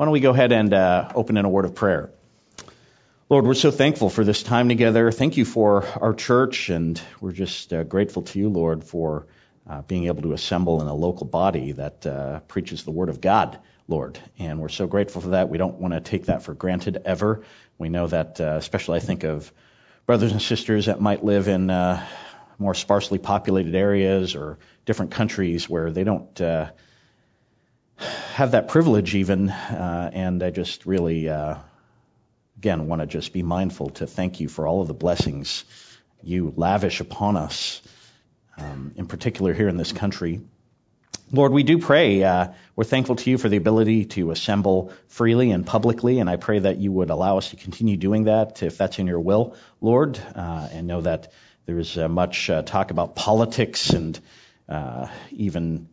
Why don't we go ahead and uh, open in a word of prayer? Lord, we're so thankful for this time together. Thank you for our church, and we're just uh, grateful to you, Lord, for uh, being able to assemble in a local body that uh, preaches the Word of God, Lord. And we're so grateful for that. We don't want to take that for granted ever. We know that, uh, especially I think of brothers and sisters that might live in uh, more sparsely populated areas or different countries where they don't have that privilege even. Uh, and I just really, uh, again, want to just be mindful to thank you for all of the blessings you lavish upon us, um, in particular here in this country. Lord, we do pray. Uh, we're thankful to you for the ability to assemble freely and publicly, and I pray that you would allow us to continue doing that if that's in your will, Lord, uh, and know that there's uh, much uh, talk about politics and even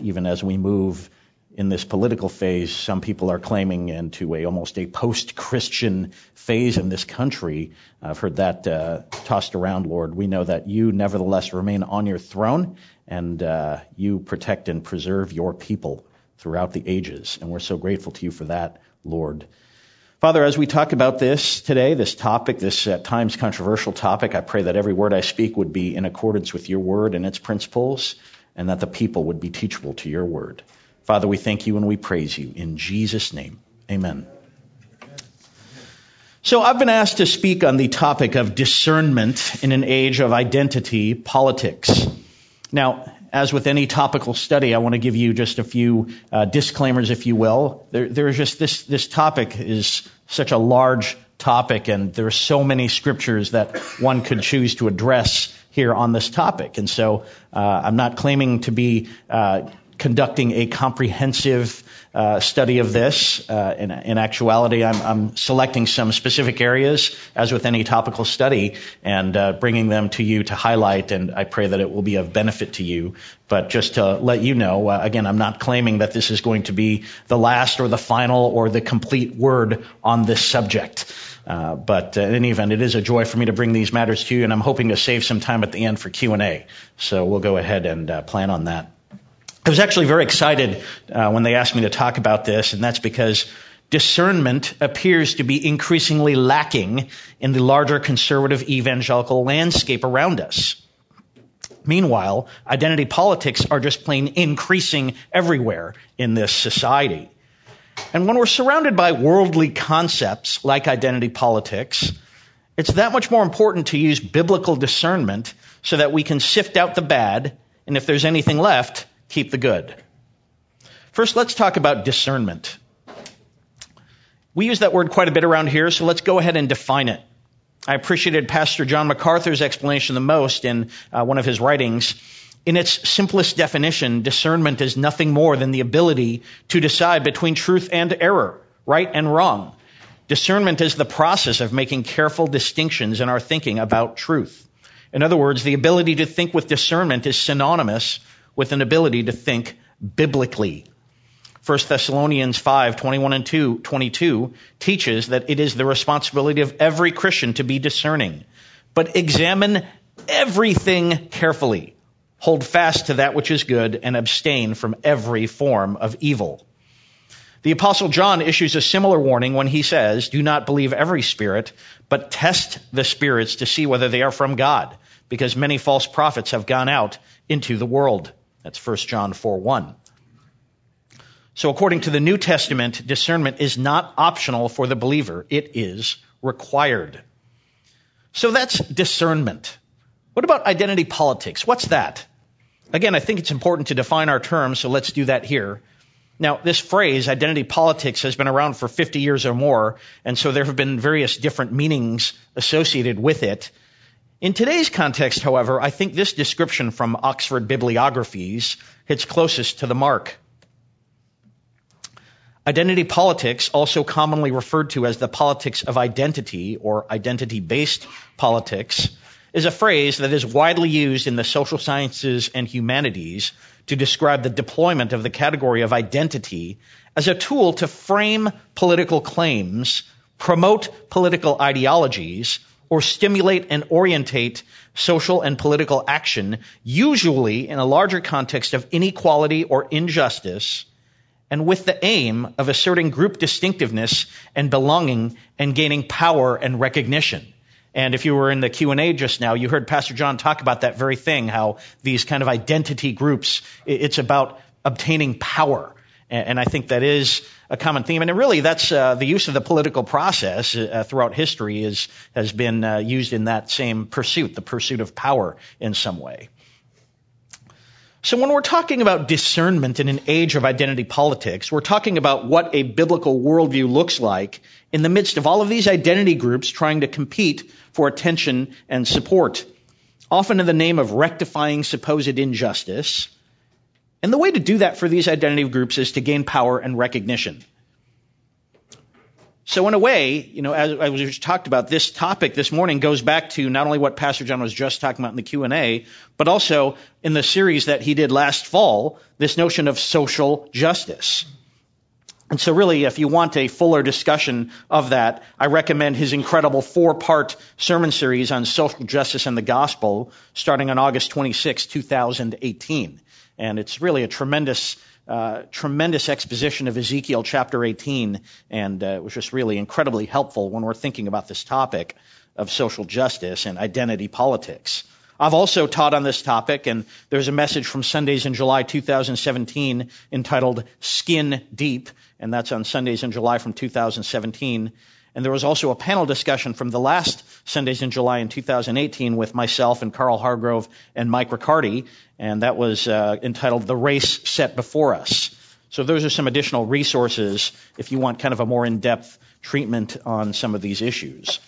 even as we move in this political phase, some people are claiming into a almost a post-Christian phase in this country. I've heard that uh, tossed around, Lord. We know that you nevertheless remain on your throne, and uh, you protect and preserve your people throughout the ages, and we're so grateful to you for that, Lord. Father, as we talk about this today, this topic, this at times controversial topic, I pray that every word I speak would be in accordance with your word and its principles, and that the people would be teachable to your word. Father, we thank you and we praise you. In Jesus' name, amen. So I've been asked to speak on the topic of discernment in an age of identity politics. Now, as with any topical study, I want to give you just a few uh, disclaimers, if you will. There, there's just this, this topic is such a large topic, and there are so many scriptures that one could choose to address here on this topic. And so uh, I'm not claiming to be uh, conducting a comprehensive uh, study of this. Uh, in, in, actuality, I'm, I'm, selecting some specific areas, as with any topical study, and uh, bringing them to you to highlight, and I pray that it will be of benefit to you. But just to let you know, uh, again, I'm not claiming that this is going to be the last or the final or the complete word on this subject. Uh, but uh, in any event, it is a joy for me to bring these matters to you, and I'm hoping to save some time at the end for Q&A. So we'll go ahead and plan on that. I was actually very excited uh, when they asked me to talk about this, and that's because discernment appears to be increasingly lacking in the larger conservative evangelical landscape around us. Meanwhile, identity politics are just plain increasing everywhere in this society. And when we're surrounded by worldly concepts like identity politics, it's that much more important to use biblical discernment so that we can sift out the bad, and if there's anything left, keep the good. First, let's talk about discernment. We use that word quite a bit around here, so let's go ahead and define it. I appreciated Pastor John MacArthur's explanation the most in uh, one of his writings. In its simplest definition, discernment is nothing more than the ability to decide between truth and error, right and wrong. Discernment is the process of making careful distinctions in our thinking about truth. In other words, the ability to think with discernment is synonymous with an ability to think biblically. 1 Thessalonians 5, 21 and 2, 22 teaches that it is the responsibility of every Christian to be discerning. But examine everything carefully. Hold fast to that which is good and abstain from every form of evil. The apostle John issues a similar warning when he says, do not believe every spirit, but test the spirits to see whether they are from God, because many false prophets have gone out into the world. That's 1 John 4 1. So according to the New Testament, discernment is not optional for the believer. It is required. So that's discernment. What about identity politics? What's that? Again, I think it's important to define our terms, so let's do that here. Now, this phrase, identity politics, has been around for 50 years or more, and so there have been various different meanings associated with it. In today's context, however, I think this description from Oxford Bibliographies hits closest to the mark. Identity politics, also commonly referred to as the politics of identity or identity based politics, is a phrase that is widely used in the social sciences and humanities to describe the deployment of the category of identity as a tool to frame political claims, promote political ideologies, or stimulate and orientate social and political action, usually in a larger context of inequality or injustice, and with the aim of asserting group distinctiveness and belonging and gaining power and recognition. And if you were in the Q&A just now, you heard Pastor John talk about that very thing, how these kind of identity groups, it's about obtaining power. And I think that is a common theme. And really, that's uh, the use of the political process uh, throughout history is, has been uh, used in that same pursuit, the pursuit of power in some way. So when we're talking about discernment in an age of identity politics, we're talking about what a biblical worldview looks like in the midst of all of these identity groups trying to compete for attention and support, often in the name of rectifying supposed injustice. And the way to do that for these identity groups is to gain power and recognition. So in a way, you know, as, I we just talked about, this topic this morning goes back to not only what Pastor John was just talking about in the Q&A, but also in the series that he did last fall, this notion of social justice. And so really, if you want a fuller discussion of that, I recommend his incredible four-part sermon series on social justice and the gospel, starting on August 26, 2018. And it's really a tremendous uh, tremendous exposition of Ezekiel chapter 18, and uh, it was just really incredibly helpful when we're thinking about this topic of social justice and identity politics. I've also taught on this topic, and there's a message from Sundays in July 2017 entitled Skin Deep, and that's on Sundays in July from 2017. And there was also a panel discussion from the last Sundays in July in 2018 with myself and Carl Hargrove and Mike Riccardi, and that was uh, entitled The Race Set Before Us. So those are some additional resources if you want kind of a more in-depth treatment on some of these issues.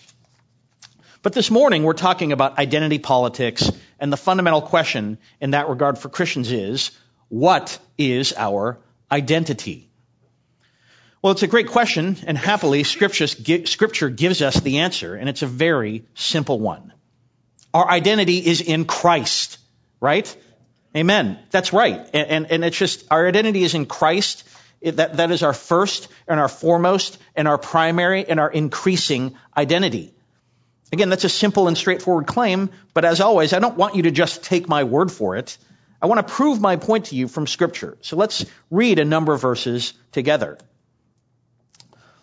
But this morning we're talking about identity politics, and the fundamental question in that regard for Christians is, what is our identity? Well, it's a great question, and happily, Scripture gives us the answer, and it's a very simple one. Our identity is in Christ, right? Amen. That's right. And, and, and it's just, our identity is in Christ. It, that, that is our first and our foremost and our primary and our increasing identity. Again, that's a simple and straightforward claim, but as always, I don't want you to just take my word for it. I want to prove my point to you from Scripture. So let's read a number of verses together.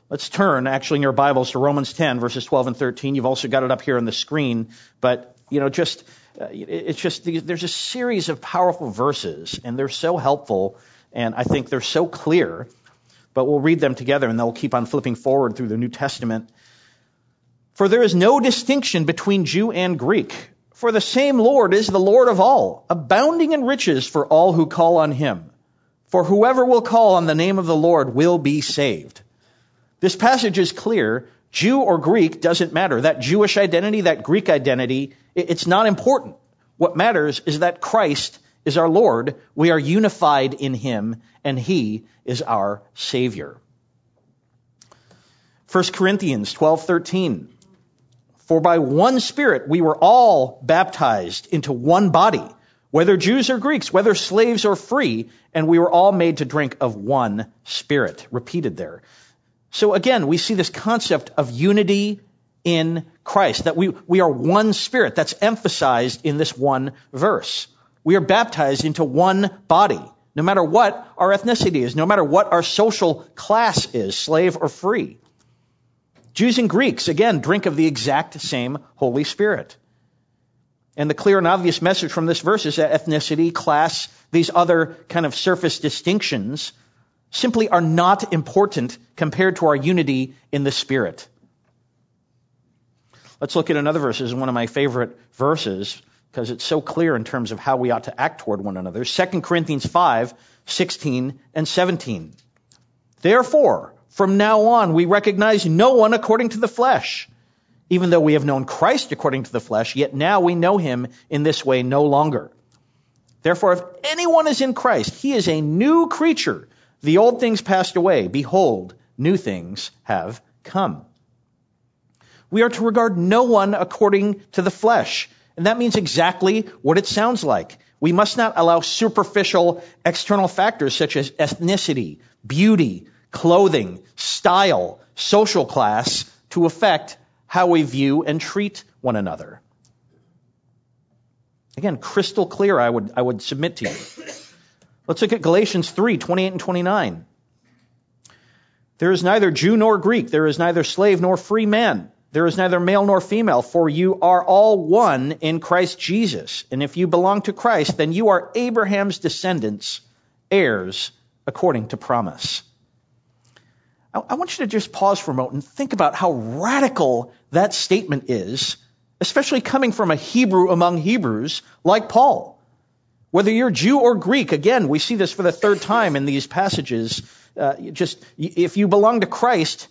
Let's turn actually in your Bibles to Romans 10 verses 12 and 13. You've also got it up here on the screen, but you know, just uh, it's just there's a series of powerful verses, and they're so helpful, and I think they're so clear. But we'll read them together, and then we'll keep on flipping forward through the New Testament. For there is no distinction between Jew and Greek, for the same Lord is the Lord of all, abounding in riches for all who call on Him. For whoever will call on the name of the Lord will be saved. This passage is clear. Jew or Greek doesn't matter. That Jewish identity, that Greek identity, it's not important. What matters is that Christ is our Lord. We are unified in Him, and He is our Savior. 1 Corinthians 12:13 For by one spirit we were all baptized into one body whether Jews or Greeks whether slaves or free and we were all made to drink of one spirit repeated there so again, we see this concept of unity in Christ, that we, we are one spirit. That's emphasized in this one verse. We are baptized into one body, no matter what our ethnicity is, no matter what our social class is, slave or free. Jews and Greeks, again, drink of the exact same Holy Spirit. And the clear and obvious message from this verse is that ethnicity, class, these other kind of surface distinctions simply are not important compared to our unity in the Spirit. Let's look at another verse. This is one of my favorite verses because it's so clear in terms of how we ought to act toward one another. 2 Corinthians 5, 16 and 17. Therefore, from now on, we recognize no one according to the flesh. Even though we have known Christ according to the flesh, yet now we know him in this way no longer. Therefore, if anyone is in Christ, he is a new creature. The old things passed away. Behold, new things have come. We are to regard no one according to the flesh. And that means exactly what it sounds like. We must not allow superficial external factors such as ethnicity, beauty, clothing, style, social class to affect how we view and treat one another. Again, crystal clear, I would, I would submit to you. Let's look at Galatians 3, 28 and 29. There is neither Jew nor Greek. There is neither slave nor free man. There is neither male nor female, for you are all one in Christ Jesus. And if you belong to Christ, then you are Abraham's descendants, heirs according to promise. I want you to just pause for a moment and think about how radical that statement is, especially coming from a Hebrew among Hebrews like Paul. Whether you're Jew or Greek, again, we see this for the third time in these passages. Uh, just if you belong to Christ,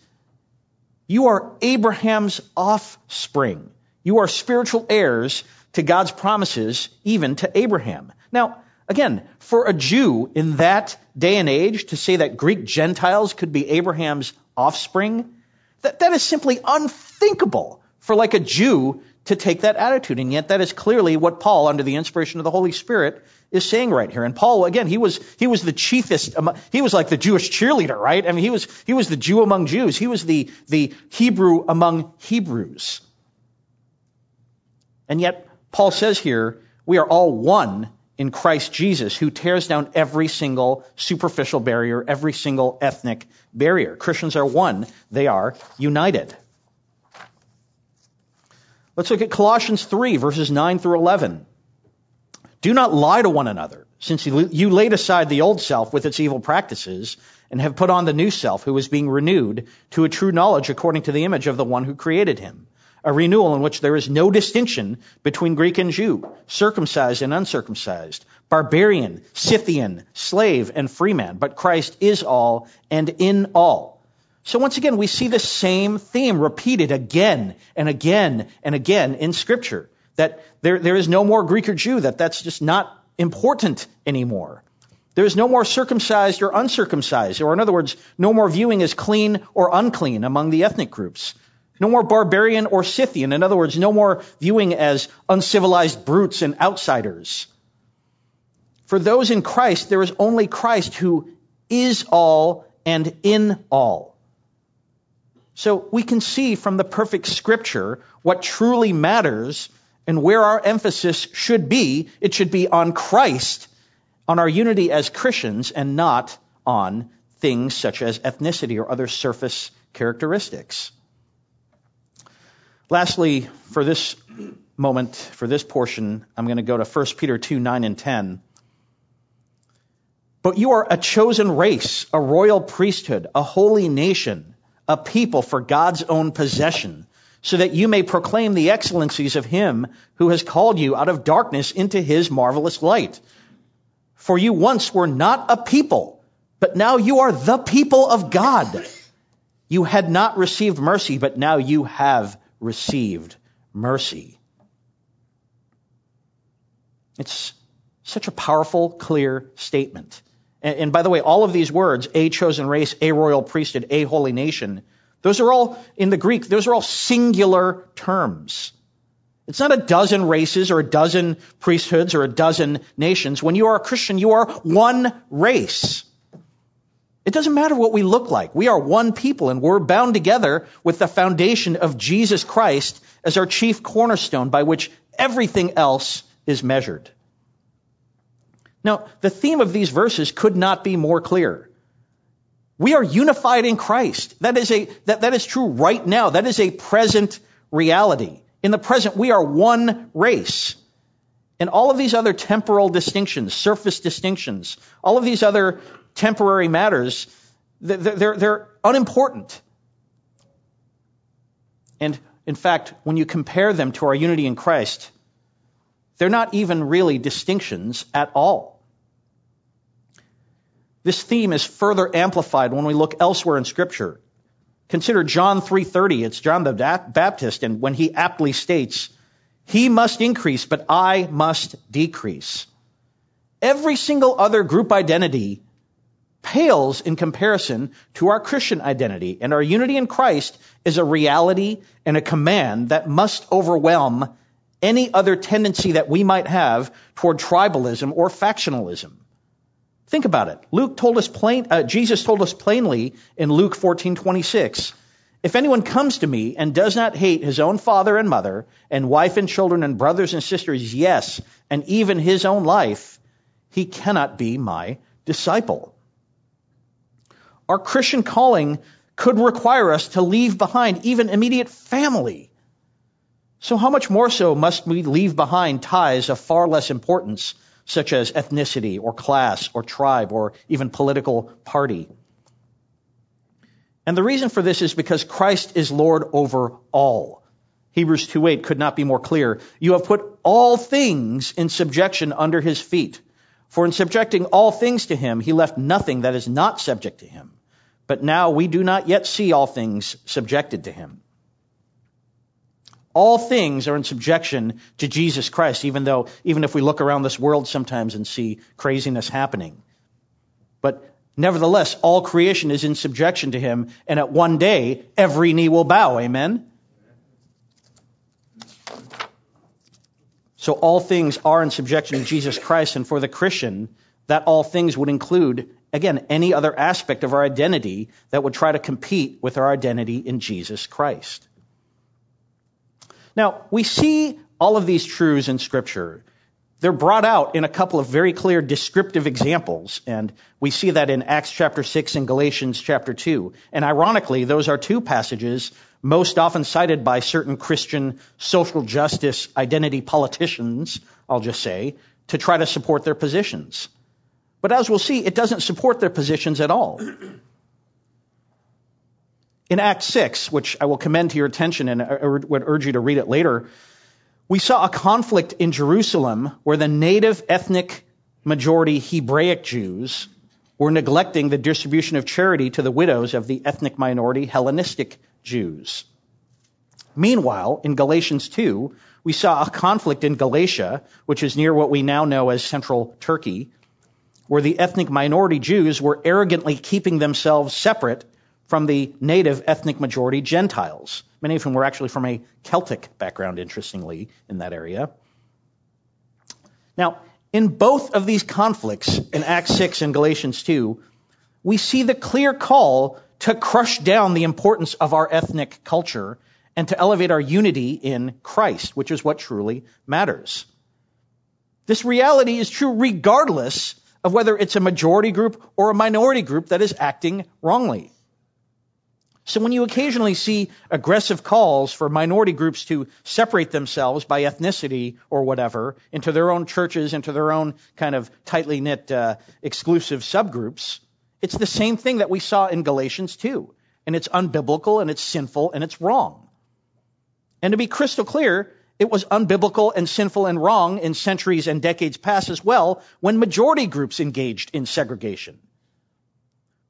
you are Abraham's offspring. You are spiritual heirs to God's promises, even to Abraham. Now, again, for a Jew in that day and age to say that Greek Gentiles could be Abraham's offspring, that, that is simply unthinkable for like a Jew to take that attitude. And yet that is clearly what Paul, under the inspiration of the Holy Spirit, is saying right here. And Paul, again, he was, he was the chiefest, he was like the Jewish cheerleader, right? I mean, he was, he was the Jew among Jews. He was the, the Hebrew among Hebrews. And yet, Paul says here, we are all one in Christ Jesus who tears down every single superficial barrier, every single ethnic barrier. Christians are one. They are united. Let's look at Colossians 3 verses 9 through 11. Do not lie to one another, since you laid aside the old self with its evil practices and have put on the new self who is being renewed to a true knowledge according to the image of the one who created him. A renewal in which there is no distinction between Greek and Jew, circumcised and uncircumcised, barbarian, Scythian, slave and freeman, but Christ is all and in all. So once again, we see the same theme repeated again and again and again in scripture that there, there is no more Greek or Jew, that that's just not important anymore. There is no more circumcised or uncircumcised, or in other words, no more viewing as clean or unclean among the ethnic groups. No more barbarian or Scythian. In other words, no more viewing as uncivilized brutes and outsiders. For those in Christ, there is only Christ who is all and in all. So we can see from the perfect scripture what truly matters and where our emphasis should be, it should be on Christ, on our unity as Christians, and not on things such as ethnicity or other surface characteristics. Lastly, for this moment, for this portion, I'm going to go to 1 Peter 2 9 and 10. But you are a chosen race, a royal priesthood, a holy nation, a people for God's own possession so that you may proclaim the excellencies of him who has called you out of darkness into his marvelous light. For you once were not a people, but now you are the people of God. You had not received mercy, but now you have received mercy. It's such a powerful, clear statement. And, and, by the way, all of these words, a chosen race, a royal priesthood, a holy nation, those are all, in the Greek, those are all singular terms. It's not a dozen races or a dozen priesthoods or a dozen nations. When you are a Christian, you are one race. It doesn't matter what we look like. We are one people and we're bound together with the foundation of Jesus Christ as our chief cornerstone by which everything else is measured. Now, the theme of these verses could not be more clear. We are unified in Christ. That is a, that, that is true right now. That is a present reality. In the present, we are one race. And all of these other temporal distinctions, surface distinctions, all of these other temporary matters, they're, they're, unimportant. And in fact, when you compare them to our unity in Christ, they're not even really distinctions at all. This theme is further amplified when we look elsewhere in scripture. Consider John 3:30. It's John the Baptist and when he aptly states, "He must increase, but I must decrease." Every single other group identity pales in comparison to our Christian identity, and our unity in Christ is a reality and a command that must overwhelm any other tendency that we might have toward tribalism or factionalism. Think about it. Luke told us plain, uh, Jesus told us plainly in Luke 14:26, if anyone comes to me and does not hate his own father and mother and wife and children and brothers and sisters, yes, and even his own life, he cannot be my disciple. Our Christian calling could require us to leave behind even immediate family. So how much more so must we leave behind ties of far less importance, such as ethnicity or class or tribe or even political party? And the reason for this is because Christ is Lord over all. Hebrews 2.8 could not be more clear. You have put all things in subjection under his feet. For in subjecting all things to him, he left nothing that is not subject to him. But now we do not yet see all things subjected to him. All things are in subjection to Jesus Christ, even though, even if we look around this world sometimes and see craziness happening. But nevertheless, all creation is in subjection to him, and at one day, every knee will bow. Amen? So all things are in subjection to Jesus Christ, and for the Christian, that all things would include, again, any other aspect of our identity that would try to compete with our identity in Jesus Christ. Now, we see all of these truths in Scripture. They're brought out in a couple of very clear descriptive examples, and we see that in Acts chapter 6 and Galatians chapter 2. And ironically, those are two passages most often cited by certain Christian social justice identity politicians, I'll just say, to try to support their positions. But as we'll see, it doesn't support their positions at all. In Acts 6, which I will commend to your attention and would urge you to read it later, we saw a conflict in Jerusalem where the native ethnic majority Hebraic Jews were neglecting the distribution of charity to the widows of the ethnic minority Hellenistic Jews. Meanwhile, in Galatians 2, we saw a conflict in Galatia, which is near what we now know as central Turkey, where the ethnic minority Jews were arrogantly keeping themselves separate from the native ethnic majority Gentiles. Many of whom were actually from a Celtic background, interestingly, in that area. Now, in both of these conflicts, in Acts 6 and Galatians 2, we see the clear call to crush down the importance of our ethnic culture and to elevate our unity in Christ, which is what truly matters. This reality is true regardless of whether it's a majority group or a minority group that is acting wrongly. So when you occasionally see aggressive calls for minority groups to separate themselves by ethnicity or whatever into their own churches, into their own kind of tightly knit, uh, exclusive subgroups, it's the same thing that we saw in Galatians 2. And it's unbiblical and it's sinful and it's wrong. And to be crystal clear, it was unbiblical and sinful and wrong in centuries and decades past as well when majority groups engaged in segregation.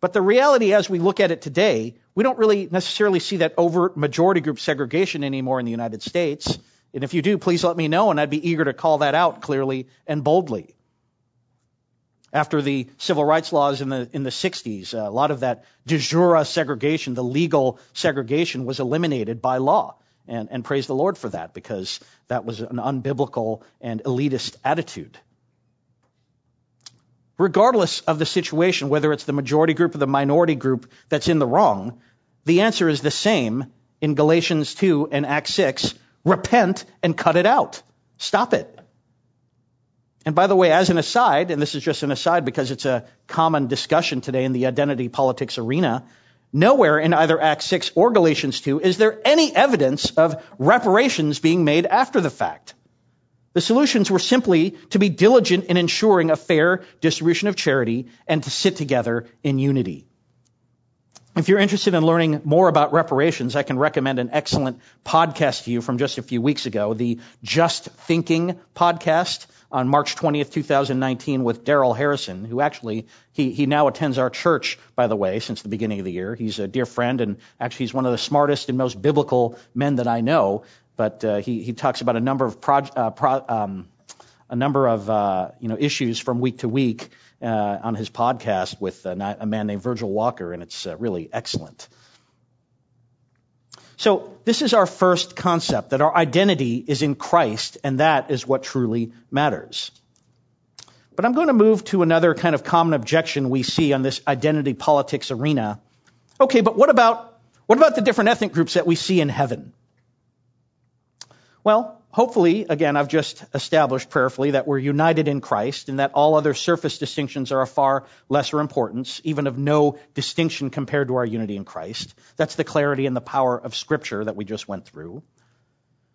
But the reality as we look at it today, we don't really necessarily see that overt majority group segregation anymore in the United States. And if you do, please let me know, and I'd be eager to call that out clearly and boldly. After the civil rights laws in the in the 60s, uh, a lot of that de jure segregation, the legal segregation, was eliminated by law. And, and praise the Lord for that, because that was an unbiblical and elitist attitude. Regardless of the situation, whether it's the majority group or the minority group that's in the wrong, the answer is the same in Galatians 2 and Acts 6 repent and cut it out. Stop it. And by the way, as an aside, and this is just an aside because it's a common discussion today in the identity politics arena, nowhere in either Acts 6 or Galatians 2 is there any evidence of reparations being made after the fact. The solutions were simply to be diligent in ensuring a fair distribution of charity and to sit together in unity. If you're interested in learning more about reparations, I can recommend an excellent podcast to you from just a few weeks ago, the Just Thinking podcast on March 20th, 2019 with Darrell Harrison, who actually, he, he now attends our church, by the way, since the beginning of the year. He's a dear friend and actually he's one of the smartest and most biblical men that I know. But uh, he, he talks about a number of pro, uh, pro, um, a number of uh, you know issues from week to week uh, on his podcast with a, a, man named Virgil Walker, and it's uh, really excellent. So this is our first concept that our identity is in Christ, and that is what truly matters. But I'm going to move to another kind of common objection we see on this identity politics arena. Okay, but what about what about the different ethnic groups that we see in heaven? Well, hopefully, again, I've just established prayerfully that we're united in Christ and that all other surface distinctions are of far lesser importance, even of no distinction compared to our unity in Christ. That's the clarity and the power of Scripture that we just went through.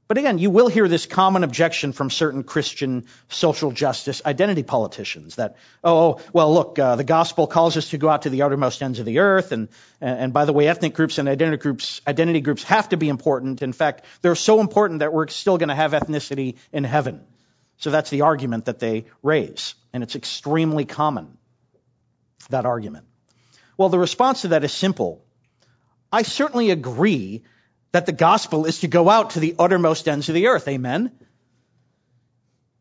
But again, you will hear this common objection from certain Christian social justice identity politicians that, oh, well, look, uh, the gospel calls us to go out to the outermost ends of the earth, and and by the way, ethnic groups and identity groups identity groups have to be important. In fact, they're so important that we're still going to have ethnicity in heaven. So that's the argument that they raise, and it's extremely common. That argument. Well, the response to that is simple. I certainly agree that the gospel is to go out to the uttermost ends of the earth. Amen.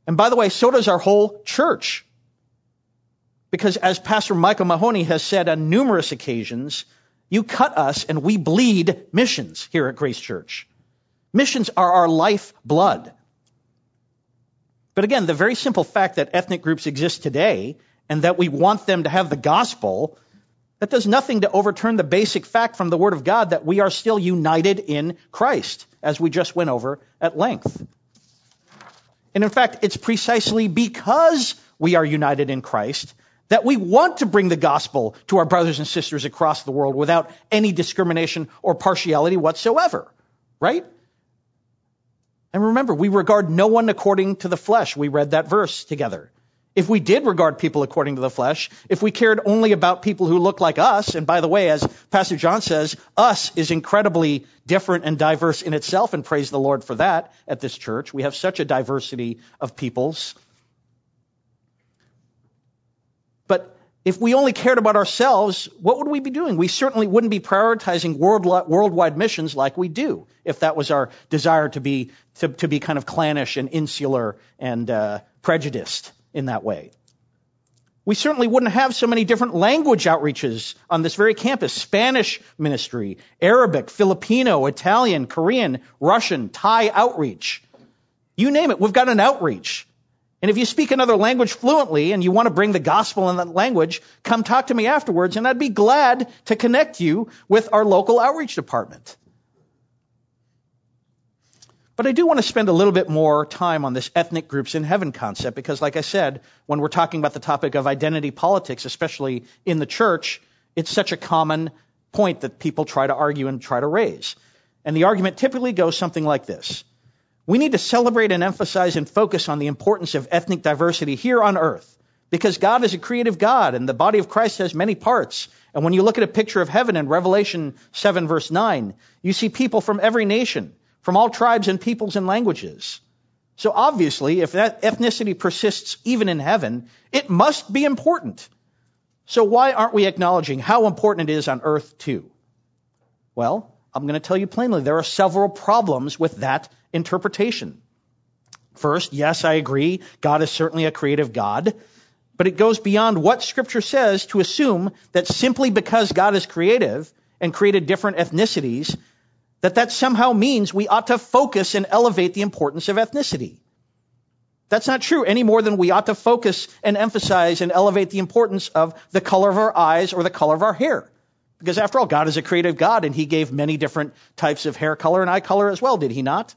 And by the way, so does our whole church. Because as Pastor Michael Mahoney has said on numerous occasions, you cut us and we bleed missions here at Grace Church. Missions are our life blood. But again, the very simple fact that ethnic groups exist today and that we want them to have the gospel that does nothing to overturn the basic fact from the Word of God that we are still united in Christ, as we just went over at length. And in fact, it's precisely because we are united in Christ that we want to bring the gospel to our brothers and sisters across the world without any discrimination or partiality whatsoever. Right? And remember, we regard no one according to the flesh. We read that verse together. If we did regard people according to the flesh, if we cared only about people who look like us, and by the way, as Pastor John says, us is incredibly different and diverse in itself, and praise the Lord for that at this church. We have such a diversity of peoples. But if we only cared about ourselves, what would we be doing? We certainly wouldn't be prioritizing world, worldwide missions like we do, if that was our desire to be to, to be kind of clannish and insular and uh, prejudiced in that way. We certainly wouldn't have so many different language outreaches on this very campus. Spanish ministry, Arabic, Filipino, Italian, Korean, Russian, Thai outreach. You name it, we've got an outreach. And if you speak another language fluently and you want to bring the gospel in that language, come talk to me afterwards and I'd be glad to connect you with our local outreach department. But I do want to spend a little bit more time on this ethnic groups in heaven concept because, like I said, when we're talking about the topic of identity politics, especially in the church, it's such a common point that people try to argue and try to raise. And the argument typically goes something like this. We need to celebrate and emphasize and focus on the importance of ethnic diversity here on earth because God is a creative God and the body of Christ has many parts. And when you look at a picture of heaven in Revelation 7 verse 9, you see people from every nation from all tribes and peoples and languages. So obviously, if that ethnicity persists even in heaven, it must be important. So why aren't we acknowledging how important it is on earth too? Well, I'm going to tell you plainly, there are several problems with that interpretation. First, yes, I agree, God is certainly a creative God, but it goes beyond what scripture says to assume that simply because God is creative and created different ethnicities, that that somehow means we ought to focus and elevate the importance of ethnicity. That's not true any more than we ought to focus and emphasize and elevate the importance of the color of our eyes or the color of our hair. Because after all, God is a creative God and He gave many different types of hair color and eye color as well, did He not?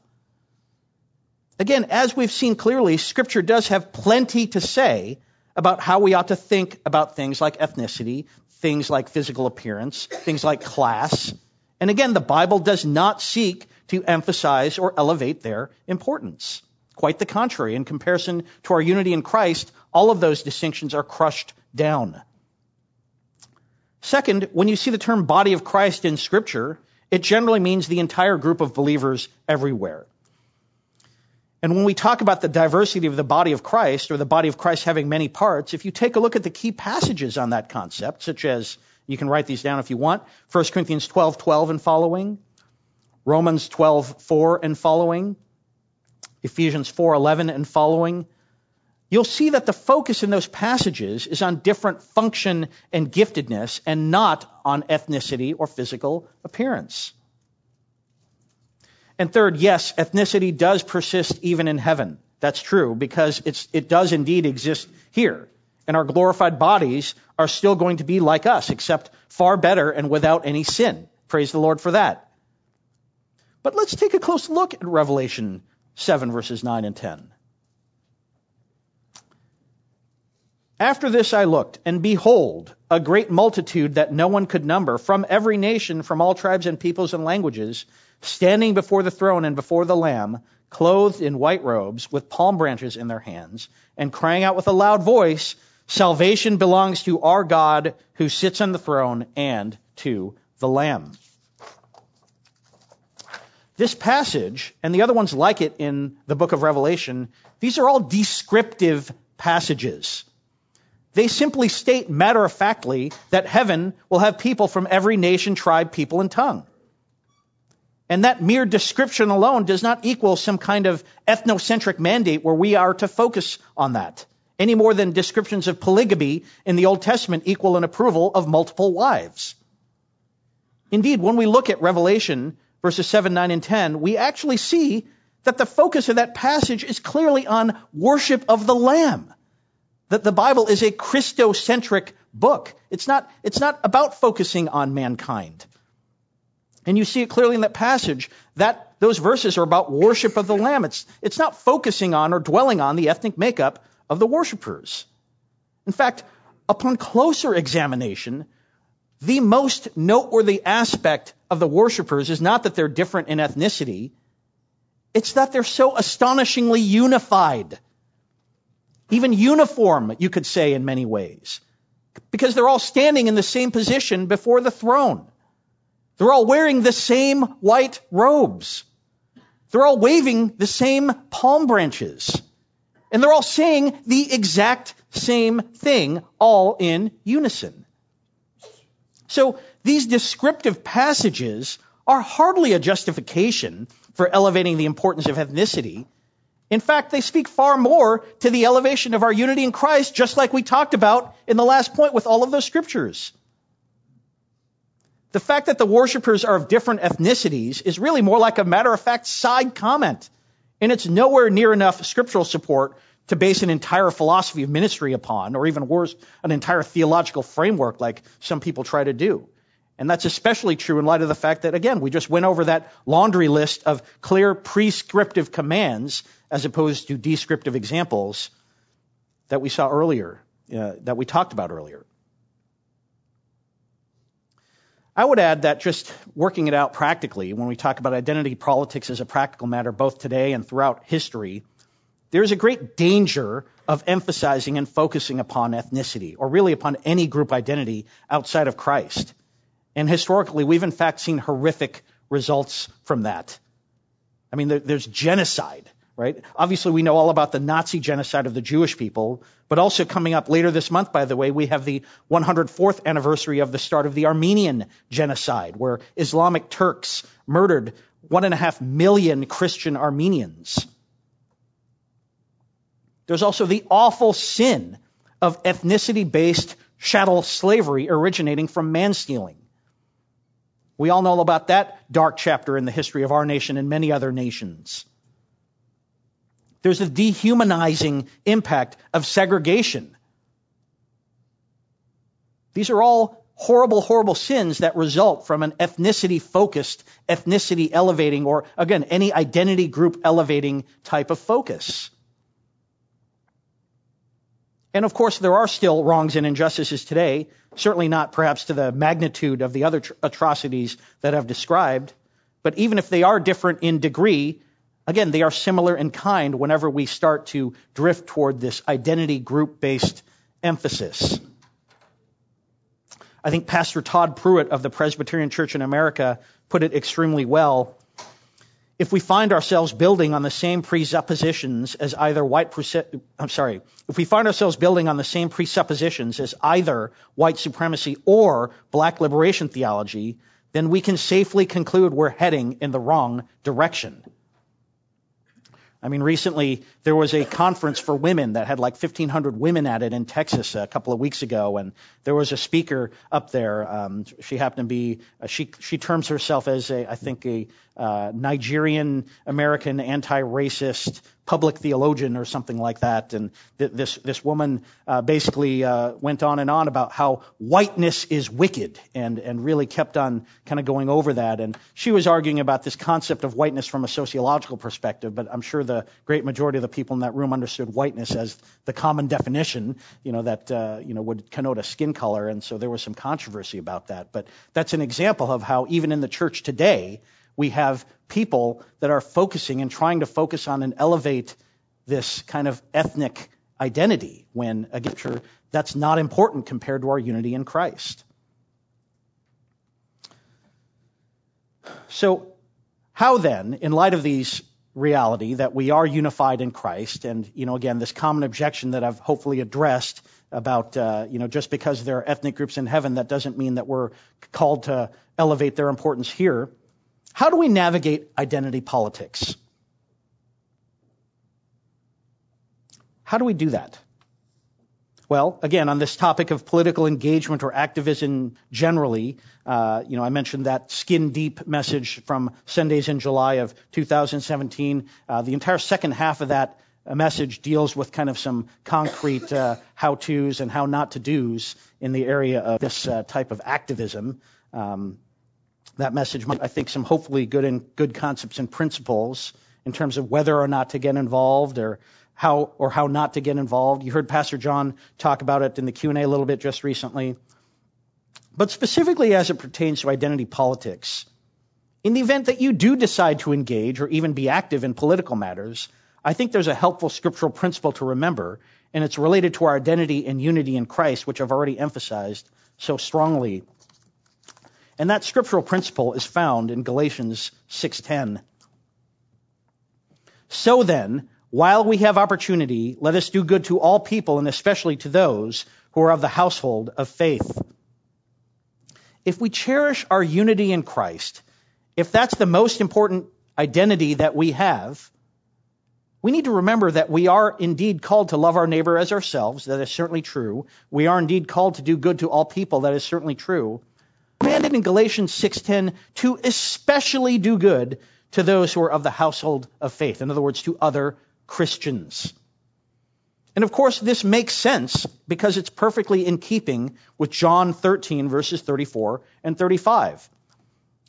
Again, as we've seen clearly, Scripture does have plenty to say about how we ought to think about things like ethnicity, things like physical appearance, things like class, and again, the Bible does not seek to emphasize or elevate their importance. Quite the contrary. In comparison to our unity in Christ, all of those distinctions are crushed down. Second, when you see the term body of Christ in Scripture, it generally means the entire group of believers everywhere. And when we talk about the diversity of the body of Christ, or the body of Christ having many parts, if you take a look at the key passages on that concept, such as you can write these down if you want. 1 Corinthians 12, 12 and following. Romans 12, 4 and following. Ephesians 4, 11 and following. You'll see that the focus in those passages is on different function and giftedness and not on ethnicity or physical appearance. And third, yes, ethnicity does persist even in heaven. That's true because it does indeed exist here and our glorified bodies are still going to be like us, except far better and without any sin. Praise the Lord for that. But let's take a close look at Revelation 7, verses 9 and 10. After this I looked, and behold, a great multitude that no one could number, from every nation, from all tribes and peoples and languages, standing before the throne and before the Lamb, clothed in white robes, with palm branches in their hands, and crying out with a loud voice, Salvation belongs to our God who sits on the throne and to the Lamb. This passage, and the other ones like it in the book of Revelation, these are all descriptive passages. They simply state matter of factly that heaven will have people from every nation, tribe, people, and tongue. And that mere description alone does not equal some kind of ethnocentric mandate where we are to focus on that, any more than descriptions of polygamy in the Old Testament equal an approval of multiple wives. Indeed, when we look at Revelation verses 7, 9, and 10, we actually see that the focus of that passage is clearly on worship of the Lamb that the Bible is a Christocentric book. It's not, it's not about focusing on mankind. And you see it clearly in that passage that those verses are about worship of the Lamb. It's, it's not focusing on or dwelling on the ethnic makeup of the worshipers. In fact, upon closer examination, the most noteworthy aspect of the worshipers is not that they're different in ethnicity, it's that they're so astonishingly unified even uniform, you could say in many ways, because they're all standing in the same position before the throne. They're all wearing the same white robes. They're all waving the same palm branches. And they're all saying the exact same thing, all in unison. So these descriptive passages are hardly a justification for elevating the importance of ethnicity in fact, they speak far more to the elevation of our unity in Christ, just like we talked about in the last point with all of those scriptures. The fact that the worshippers are of different ethnicities is really more like a matter of fact side comment. And it's nowhere near enough scriptural support to base an entire philosophy of ministry upon, or even worse, an entire theological framework like some people try to do. And that's especially true in light of the fact that, again, we just went over that laundry list of clear prescriptive commands as opposed to descriptive examples that we saw earlier, uh, that we talked about earlier. I would add that just working it out practically, when we talk about identity politics as a practical matter, both today and throughout history, there's a great danger of emphasizing and focusing upon ethnicity, or really upon any group identity outside of Christ. And historically, we've in fact seen horrific results from that. I mean, there's genocide, right? Obviously, we know all about the Nazi genocide of the Jewish people, but also coming up later this month, by the way, we have the 104th anniversary of the start of the Armenian genocide, where Islamic Turks murdered one and a half million Christian Armenians. There's also the awful sin of ethnicity based chattel slavery originating from man stealing. We all know about that dark chapter in the history of our nation and many other nations. There's a dehumanizing impact of segregation. These are all horrible, horrible sins that result from an ethnicity focused, ethnicity elevating, or again, any identity group elevating type of focus. And of course, there are still wrongs and injustices today, certainly not perhaps to the magnitude of the other tr- atrocities that I've described. But even if they are different in degree, again, they are similar in kind whenever we start to drift toward this identity group based emphasis. I think Pastor Todd Pruitt of the Presbyterian Church in America put it extremely well if we find ourselves building on the same presuppositions as either white, I'm sorry, if we find ourselves building on the same presuppositions as either white supremacy or black liberation theology, then we can safely conclude we're heading in the wrong direction. I mean, recently there was a conference for women that had like 1,500 women at it in Texas a couple of weeks ago, and there was a speaker up there. Um, she happened to be uh, she she terms herself as a I think a uh, Nigerian American anti-racist public theologian or something like that. And th- this, this woman uh, basically uh, went on and on about how whiteness is wicked and, and really kept on kind of going over that. And she was arguing about this concept of whiteness from a sociological perspective, but I'm sure the great majority of the people in that room understood whiteness as the common definition, you know, that, uh, you know, would connote a skin color. And so there was some controversy about that. But that's an example of how even in the church today, we have people that are focusing and trying to focus on and elevate this kind of ethnic identity when, again, that's not important compared to our unity in Christ. So, how then, in light of these reality that we are unified in Christ, and you know, again, this common objection that I've hopefully addressed about, uh, you know, just because there are ethnic groups in heaven, that doesn't mean that we're called to elevate their importance here. How do we navigate identity politics? How do we do that? Well, again, on this topic of political engagement or activism generally, uh, you know, I mentioned that skin deep message from Sundays in July of 2017. Uh, the entire second half of that message deals with kind of some concrete uh, how tos and how not to dos in the area of this uh, type of activism. Um, that message I think, some hopefully good and good concepts and principles in terms of whether or not to get involved or how or how not to get involved. You heard Pastor John talk about it in the Q&A a little bit just recently. But specifically as it pertains to identity politics, in the event that you do decide to engage or even be active in political matters, I think there's a helpful scriptural principle to remember, and it's related to our identity and unity in Christ, which I've already emphasized so strongly and that scriptural principle is found in Galatians 6:10. So then, while we have opportunity, let us do good to all people and especially to those who are of the household of faith. If we cherish our unity in Christ, if that's the most important identity that we have, we need to remember that we are indeed called to love our neighbor as ourselves. That is certainly true. We are indeed called to do good to all people. That is certainly true commanded in Galatians 6:10 to especially do good to those who are of the household of faith. In other words, to other Christians. And of course, this makes sense because it's perfectly in keeping with John 13 verses 34 and 35.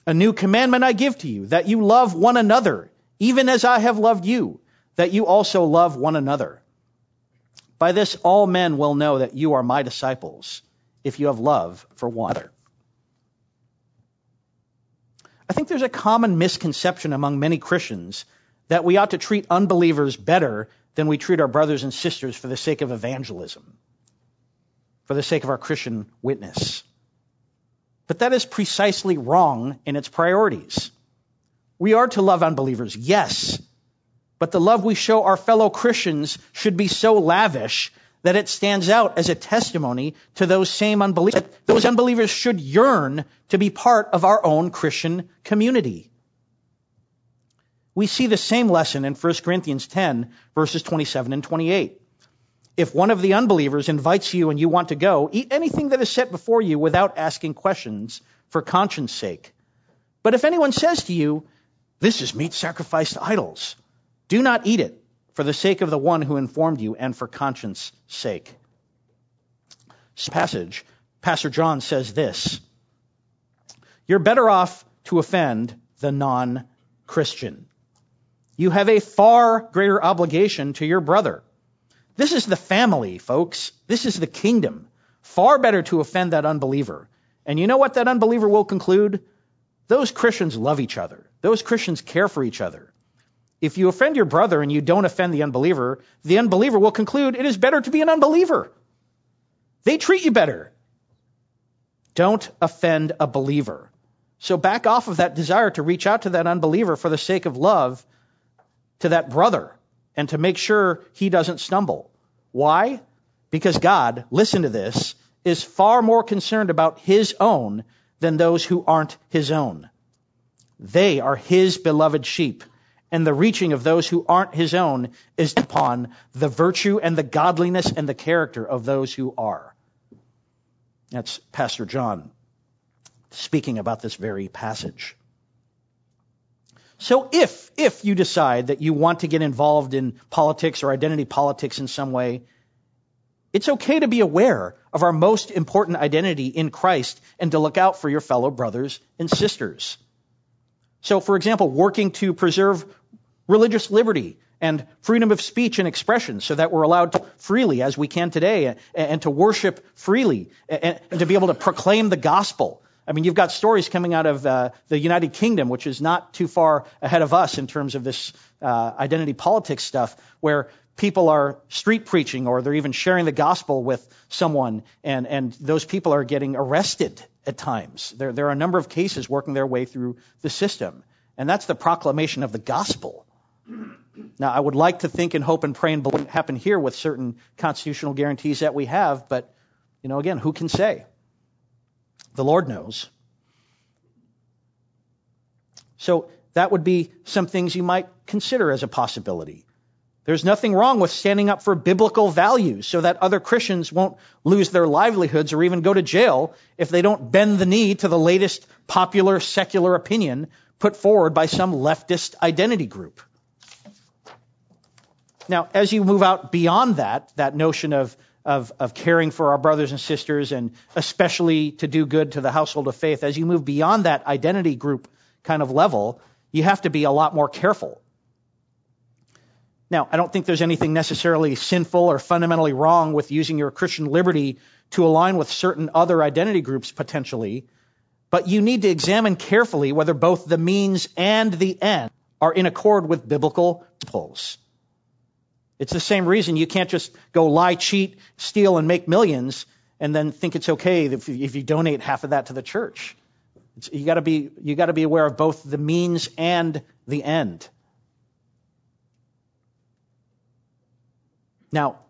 A new commandment I give to you, that you love one another, even as I have loved you, that you also love one another. By this all men will know that you are my disciples, if you have love for one another. I think there's a common misconception among many Christians that we ought to treat unbelievers better than we treat our brothers and sisters for the sake of evangelism, for the sake of our Christian witness. But that is precisely wrong in its priorities. We are to love unbelievers, yes, but the love we show our fellow Christians should be so lavish that it stands out as a testimony to those same unbelievers. Those unbelievers should yearn to be part of our own Christian community. We see the same lesson in 1 Corinthians 10 verses 27 and 28. If one of the unbelievers invites you and you want to go, eat anything that is set before you without asking questions for conscience sake. But if anyone says to you, this is meat sacrificed to idols, do not eat it for the sake of the one who informed you and for conscience sake. This passage, Pastor John says this You're better off to offend the non Christian. You have a far greater obligation to your brother. This is the family, folks. This is the kingdom. Far better to offend that unbeliever. And you know what that unbeliever will conclude? Those Christians love each other. Those Christians care for each other. If you offend your brother and you don't offend the unbeliever, the unbeliever will conclude it is better to be an unbeliever. They treat you better. Don't offend a believer. So back off of that desire to reach out to that unbeliever for the sake of love to that brother and to make sure he doesn't stumble. Why? Because God, listen to this, is far more concerned about his own than those who aren't his own. They are his beloved sheep and the reaching of those who aren't his own is upon the virtue and the godliness and the character of those who are. That's Pastor John speaking about this very passage. So if, if you decide that you want to get involved in politics or identity politics in some way, it's okay to be aware of our most important identity in Christ and to look out for your fellow brothers and sisters. So, for example, working to preserve religious liberty and freedom of speech and expression so that we're allowed to freely as we can today and to worship freely and to be able to proclaim the gospel. I mean, you've got stories coming out of uh, the United Kingdom, which is not too far ahead of us in terms of this uh, identity politics stuff, where people are street preaching or they're even sharing the gospel with someone, and, and those people are getting arrested at times. There, there are a number of cases working their way through the system. And that's the proclamation of the gospel. Now, I would like to think and hope and pray and believe happen here with certain constitutional guarantees that we have, but, you know, again, who can say? The Lord knows. So that would be some things you might consider as a possibility. There's nothing wrong with standing up for biblical values so that other Christians won't lose their livelihoods or even go to jail if they don't bend the knee to the latest popular secular opinion put forward by some leftist identity group. Now, as you move out beyond that, that notion of, of, of caring for our brothers and sisters and especially to do good to the household of faith, as you move beyond that identity group kind of level, you have to be a lot more careful now, I don't think there's anything necessarily sinful or fundamentally wrong with using your Christian liberty to align with certain other identity groups potentially, but you need to examine carefully whether both the means and the end are in accord with biblical principles. It's the same reason you can't just go lie, cheat, steal, and make millions and then think it's okay if you donate half of that to the church. It's, you gotta be, you gotta be aware of both the means and the end. Now,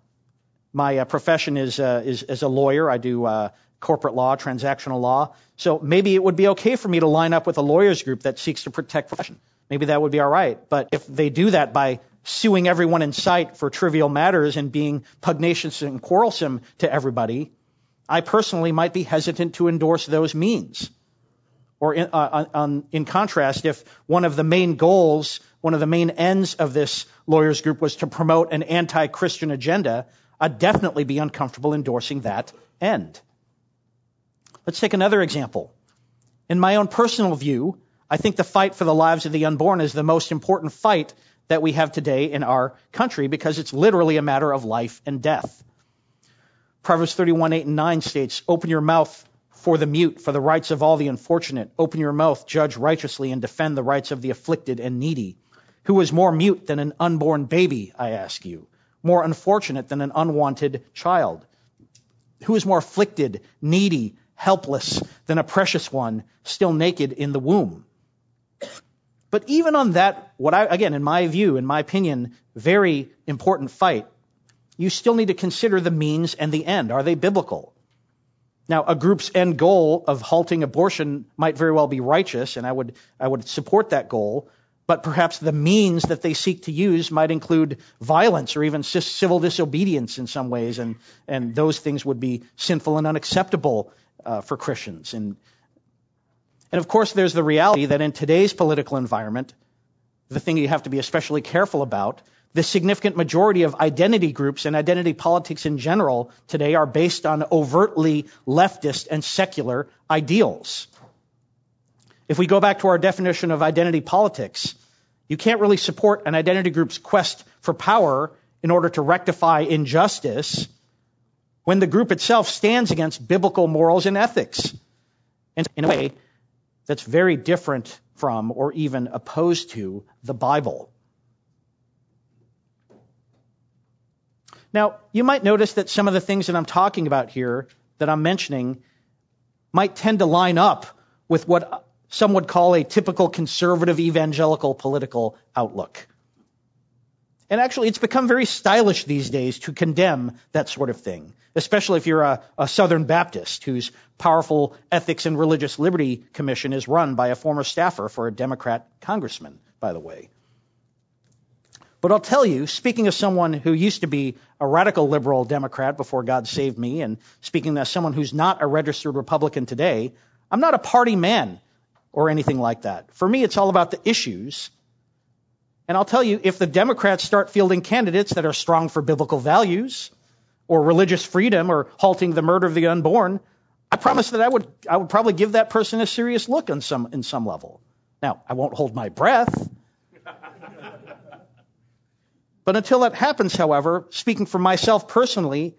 my uh, profession is, uh, is as a lawyer. I do uh, corporate law, transactional law. So maybe it would be okay for me to line up with a lawyers group that seeks to protect profession. Maybe that would be all right. But if they do that by suing everyone in sight for trivial matters and being pugnacious and quarrelsome to everybody, I personally might be hesitant to endorse those means. Or in, uh, on, in contrast, if one of the main goals one of the main ends of this lawyers group was to promote an anti-Christian agenda, I'd definitely be uncomfortable endorsing that end. Let's take another example. In my own personal view, I think the fight for the lives of the unborn is the most important fight that we have today in our country because it's literally a matter of life and death. Proverbs 31, 8 and 9 states, Open your mouth for the mute, for the rights of all the unfortunate. Open your mouth, judge righteously, and defend the rights of the afflicted and needy. Who is more mute than an unborn baby, I ask you? More unfortunate than an unwanted child? Who is more afflicted, needy, helpless than a precious one still naked in the womb? But even on that, what I, again, in my view, in my opinion, very important fight, you still need to consider the means and the end. Are they biblical? Now, a group's end goal of halting abortion might very well be righteous, and I would, I would support that goal but perhaps the means that they seek to use might include violence or even civil disobedience in some ways, and, and those things would be sinful and unacceptable uh, for Christians. And, and of course, there's the reality that in today's political environment, the thing you have to be especially careful about, the significant majority of identity groups and identity politics in general today are based on overtly leftist and secular ideals. If we go back to our definition of identity politics, you can't really support an identity group's quest for power in order to rectify injustice when the group itself stands against biblical morals and ethics. And in a way that's very different from or even opposed to the Bible. Now, you might notice that some of the things that I'm talking about here, that I'm mentioning, might tend to line up with what some would call a typical conservative evangelical political outlook. And actually, it's become very stylish these days to condemn that sort of thing, especially if you're a, a, Southern Baptist whose powerful Ethics and Religious Liberty Commission is run by a former staffer for a Democrat congressman, by the way. But I'll tell you, speaking as someone who used to be a radical liberal Democrat before God saved me, and speaking as someone who's not a registered Republican today, I'm not a party man or anything like that. For me, it's all about the issues And I'll tell you, if the Democrats start fielding candidates that are strong for biblical values or religious freedom or halting the murder of the unborn, I promise that I would, I would probably give that person a serious look on some, in some level. Now, I won't hold my breath. but until that happens, however, speaking for myself personally,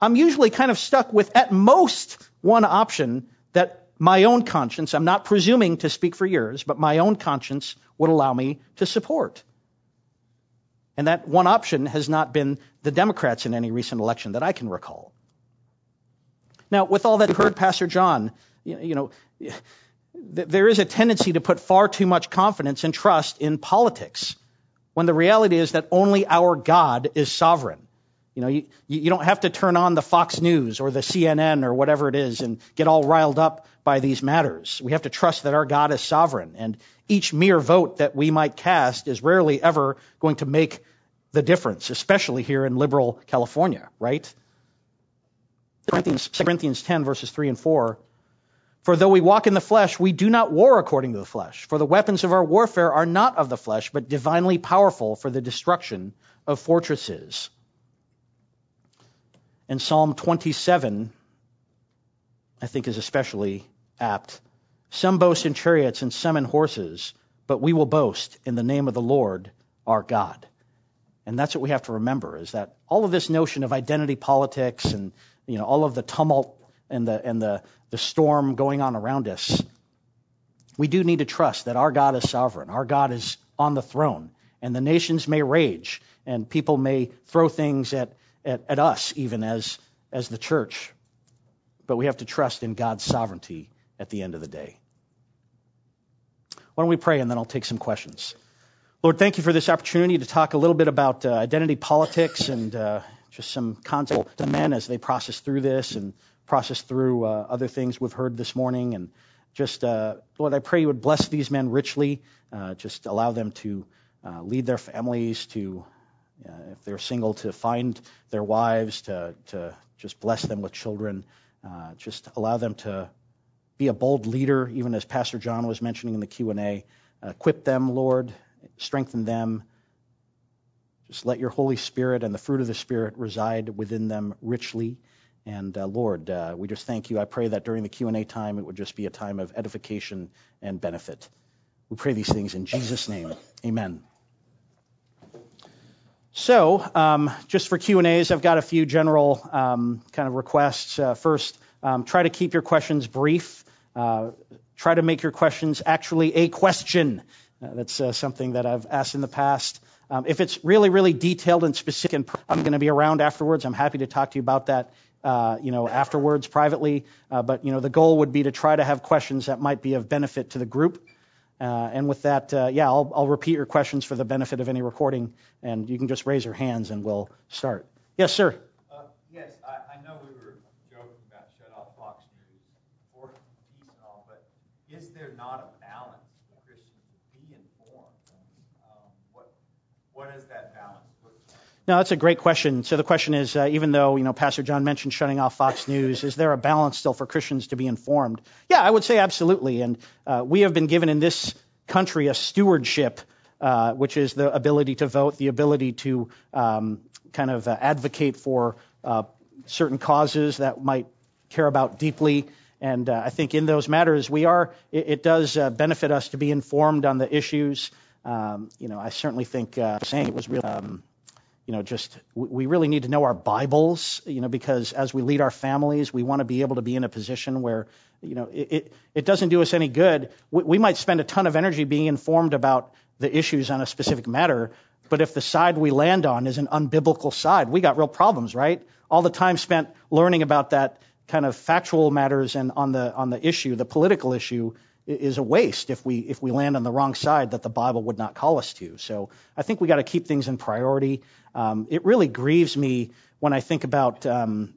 I'm usually kind of stuck with at most one option that my own conscience, I'm not presuming to speak for yours, but my own conscience would allow me to support. And that one option has not been the Democrats in any recent election that I can recall. Now, with all that you heard, Pastor John, you know, there is a tendency to put far too much confidence and trust in politics when the reality is that only our God is sovereign. You know, you, you don't have to turn on the Fox News or the CNN or whatever it is and get all riled up by these matters. We have to trust that our God is sovereign, and each mere vote that we might cast is rarely ever going to make the difference, especially here in liberal California, right? Corinthians, Corinthians 10, verses 3 and 4. For though we walk in the flesh, we do not war according to the flesh. For the weapons of our warfare are not of the flesh, but divinely powerful for the destruction of fortresses. And Psalm 27, I think, is especially apt. Some boast in chariots and some in horses, but we will boast in the name of the Lord our God. And that's what we have to remember is that all of this notion of identity politics and you know, all of the tumult and the, and the, the storm going on around us, we do need to trust that our God is sovereign. Our God is on the throne. And the nations may rage, and people may throw things at, at, at us, even as, as the church. But we have to trust in God's sovereignty at the end of the day. Why don't we pray, and then I'll take some questions. Lord, thank you for this opportunity to talk a little bit about uh, identity politics and uh, just some context to men as they process through this and process through uh, other things we've heard this morning. And just, uh, Lord, I pray you would bless these men richly. Uh, just allow them to uh, lead their families, to, if they're single, to find their wives, to, to just bless them with children. Uh, just allow them to be a bold leader, even as Pastor John was mentioning in the Q&A. equip them, Lord, strengthen them. Just let your Holy Spirit and the fruit of the Spirit reside within them richly. And uh, Lord, uh, we just thank you. I pray that during the Q&A time, it would just be a time of edification and benefit. We pray these things in Jesus' name. Amen. So, um, just for Q and A's, I've got a few general um, kind of requests. Uh, first, um, try to keep your questions brief. Uh, try to make your questions actually a question. Uh, that's uh, something that I've asked in the past. Um, if it's really, really detailed and specific, and I'm going to be around afterwards, I'm happy to talk to you about that. Uh, you know, afterwards privately, uh, but you know, the goal would be to try to have questions that might be of benefit to the group. Uh, and with that, uh, yeah, I'll, repeat your questions for the benefit of any recording, and you can just raise your hands and we'll start. Yes, sir. Uh, yes, I, know we were joking about shut off Fox News for peace and all, but is there not a balance for Christians to be informed? Um, what, what is that? No, that's a great question. So the question is, uh, even though you know Pastor John mentioned shutting off Fox News, is there a balance still for Christians to be informed? Yeah, I would say absolutely. And uh, we have been given in this country a stewardship, uh, which is the ability to vote, the ability to um, kind of uh, advocate for uh, certain causes that might care about deeply. And uh, I think in those matters, we are. It, it does benefit us to be informed on the issues. Um, you know, I certainly think saying it was really, um, you know, just we really need to know our Bibles, you know, because as we lead our families, we want to be able to be in a position where, you know, it, it, it doesn't do us any good. We, we might spend a ton of energy being informed about the issues on a specific matter, but if the side we land on is an unbiblical side, we got real problems, right? All the time spent learning about that kind of factual matters and on the on the issue, the political issue, is a waste if we if we land on the wrong side that the Bible would not call us to. So I think we got to keep things in priority. Um, it really grieves me when I think about um,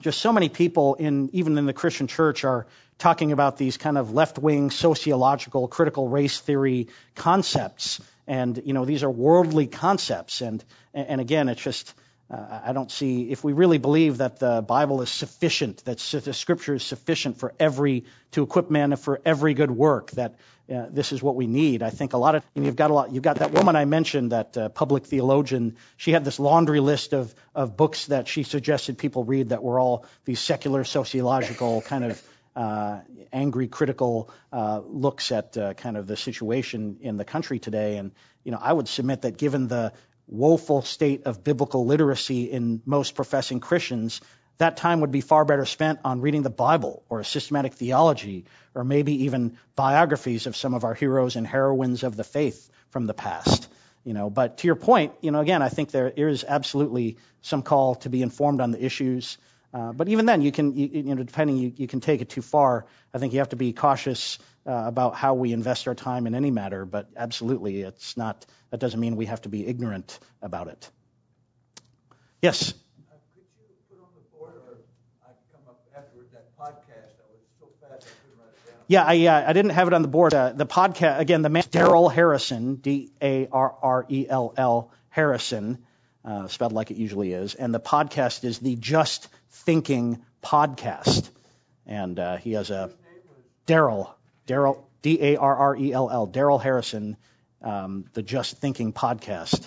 just so many people in even in the Christian church are talking about these kind of left wing sociological critical race theory concepts, and you know these are worldly concepts, and and again it's just Uh, I don't see, if we really believe that the Bible is sufficient, that the Scripture is sufficient for every, to equip man for every good work, that uh, this is what we need. I think a lot of, you've got a lot, you've got that woman I mentioned, that uh, public theologian, she had this laundry list of, of books that she suggested people read that were all these secular, sociological, kind of uh, angry, critical uh, looks at uh, kind of the situation in the country today. And, you know, I would submit that given the woeful state of biblical literacy in most professing Christians, that time would be far better spent on reading the Bible or a systematic theology or maybe even biographies of some of our heroes and heroines of the faith from the past. You know, but to your point, you know, again, I think there is absolutely some call to be informed on the issues. Uh, but even then, you can, you, you know, depending, you, you, can take it too far. I think you have to be cautious uh, about how we invest our time in any matter. But absolutely, it's not. That doesn't mean we have to be ignorant about it. Yes. Uh, could you put on the board, or I can come up afterward that podcast? I was so fast I couldn't write it down. Yeah, I, I didn't have it on the board. Uh, the podcast again, the man Darrell Harrison, D A R R E L L Harrison, uh, spelled like it usually is, and the podcast is the Just Thinking podcast, and uh, he has a Darrell, Darrell, D A R R E L L Darrell Harrison, um, the Just Thinking podcast,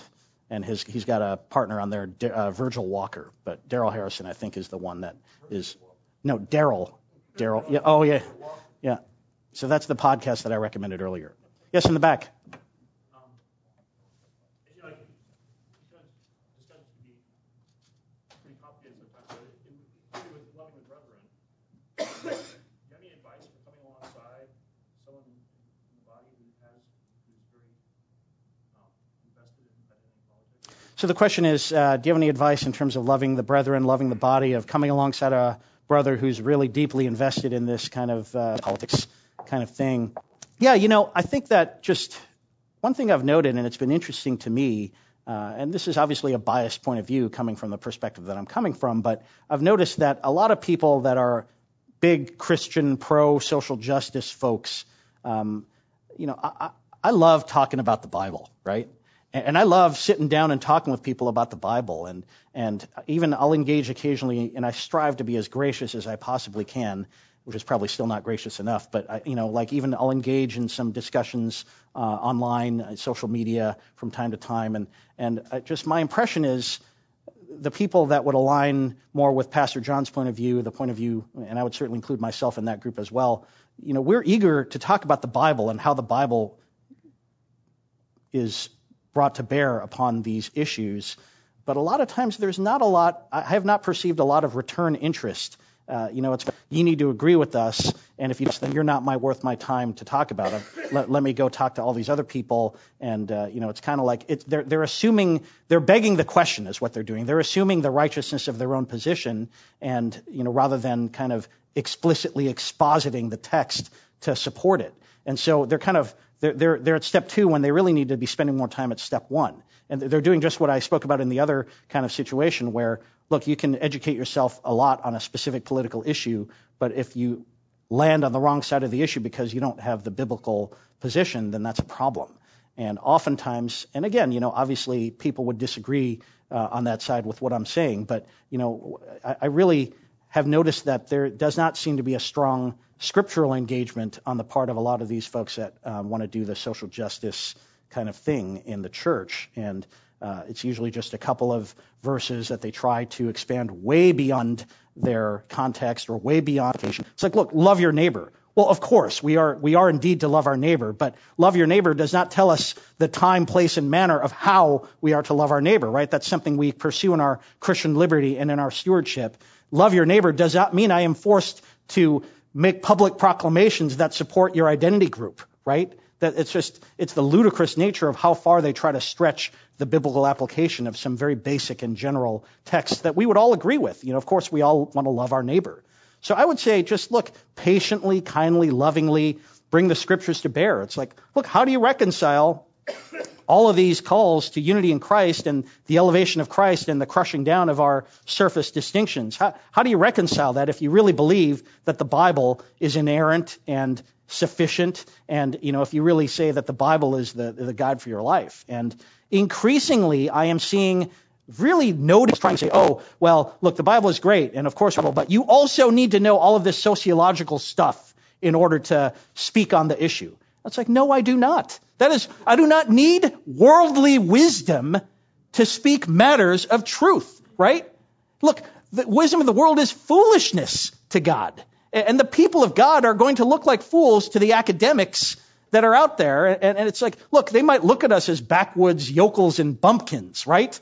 and his he's got a partner on there, uh, Virgil Walker, but Darrell Harrison I think is the one that is no Darrell. Darrell. yeah oh yeah yeah so that's the podcast that I recommended earlier. Yes, in the back. So the question is, uh, do you have any advice in terms of loving the brethren, loving the body, of coming alongside a brother who's really deeply invested in this kind of uh, politics kind of thing? Yeah, you know, I think that just one thing I've noted, and it's been interesting to me, uh, and this is obviously a biased point of view coming from the perspective that I'm coming from, but I've noticed that a lot of people that are big Christian pro social justice folks, um, you know, I, I love talking about the Bible, right? And I love sitting down and talking with people about the Bible, and and even I'll engage occasionally, and I strive to be as gracious as I possibly can, which is probably still not gracious enough. But I, you know, like even I'll engage in some discussions uh, online, uh, social media from time to time, and and uh, just my impression is the people that would align more with Pastor John's point of view, the point of view, and I would certainly include myself in that group as well. You know, we're eager to talk about the Bible and how the Bible is brought to bear upon these issues. But a lot of times there's not a lot, I have not perceived a lot of return interest. Uh, you know, it's you need to agree with us, and if you then you're not my worth my time to talk about it. Let, let me go talk to all these other people, and uh, you know, it's kind of like it's, they're they're assuming they're begging the question is what they're doing. They're assuming the righteousness of their own position, and you know, rather than kind of explicitly expositing the text to support it. And so they're kind of they're, at step two when they really need to be spending more time at step one. And they're doing just what I spoke about in the other kind of situation where, look, you can educate yourself a lot on a specific political issue, but if you land on the wrong side of the issue because you don't have the biblical position, then that's a problem. And oftentimes, and again, you know, obviously people would disagree uh, on that side with what I'm saying, but, you know, I really have noticed that there does not seem to be a strong scriptural engagement on the part of a lot of these folks that um, want to do the social justice kind of thing in the church. And uh, it's usually just a couple of verses that they try to expand way beyond their context or way beyond. It's like, look, love your neighbor. Well, of course, we are, we are indeed to love our neighbor, but love your neighbor does not tell us the time, place, and manner of how we are to love our neighbor, right? That's something we pursue in our Christian liberty and in our stewardship. Love your neighbor does not mean I am forced to make public proclamations that support your identity group, right? That it's just, it's the ludicrous nature of how far they try to stretch the biblical application of some very basic and general texts that we would all agree with. You know, of course, we all want to love our neighbor. So I would say just look patiently, kindly, lovingly, bring the scriptures to bear. It's like, look, how do you reconcile all of these calls to unity in Christ and the elevation of Christ and the crushing down of our surface distinctions. How, how do you reconcile that if you really believe that the Bible is inerrant and sufficient and you know if you really say that the Bible is the, the guide for your life? And increasingly I am seeing really notice trying to say, oh, well, look, the Bible is great, and of course, but you also need to know all of this sociological stuff in order to speak on the issue. It's like, no, I do not. That is, I do not need worldly wisdom to speak matters of truth, right? Look, the wisdom of the world is foolishness to God. And the people of God are going to look like fools to the academics that are out there. And, it's like, look, they might look at us as backwoods yokels and bumpkins, right?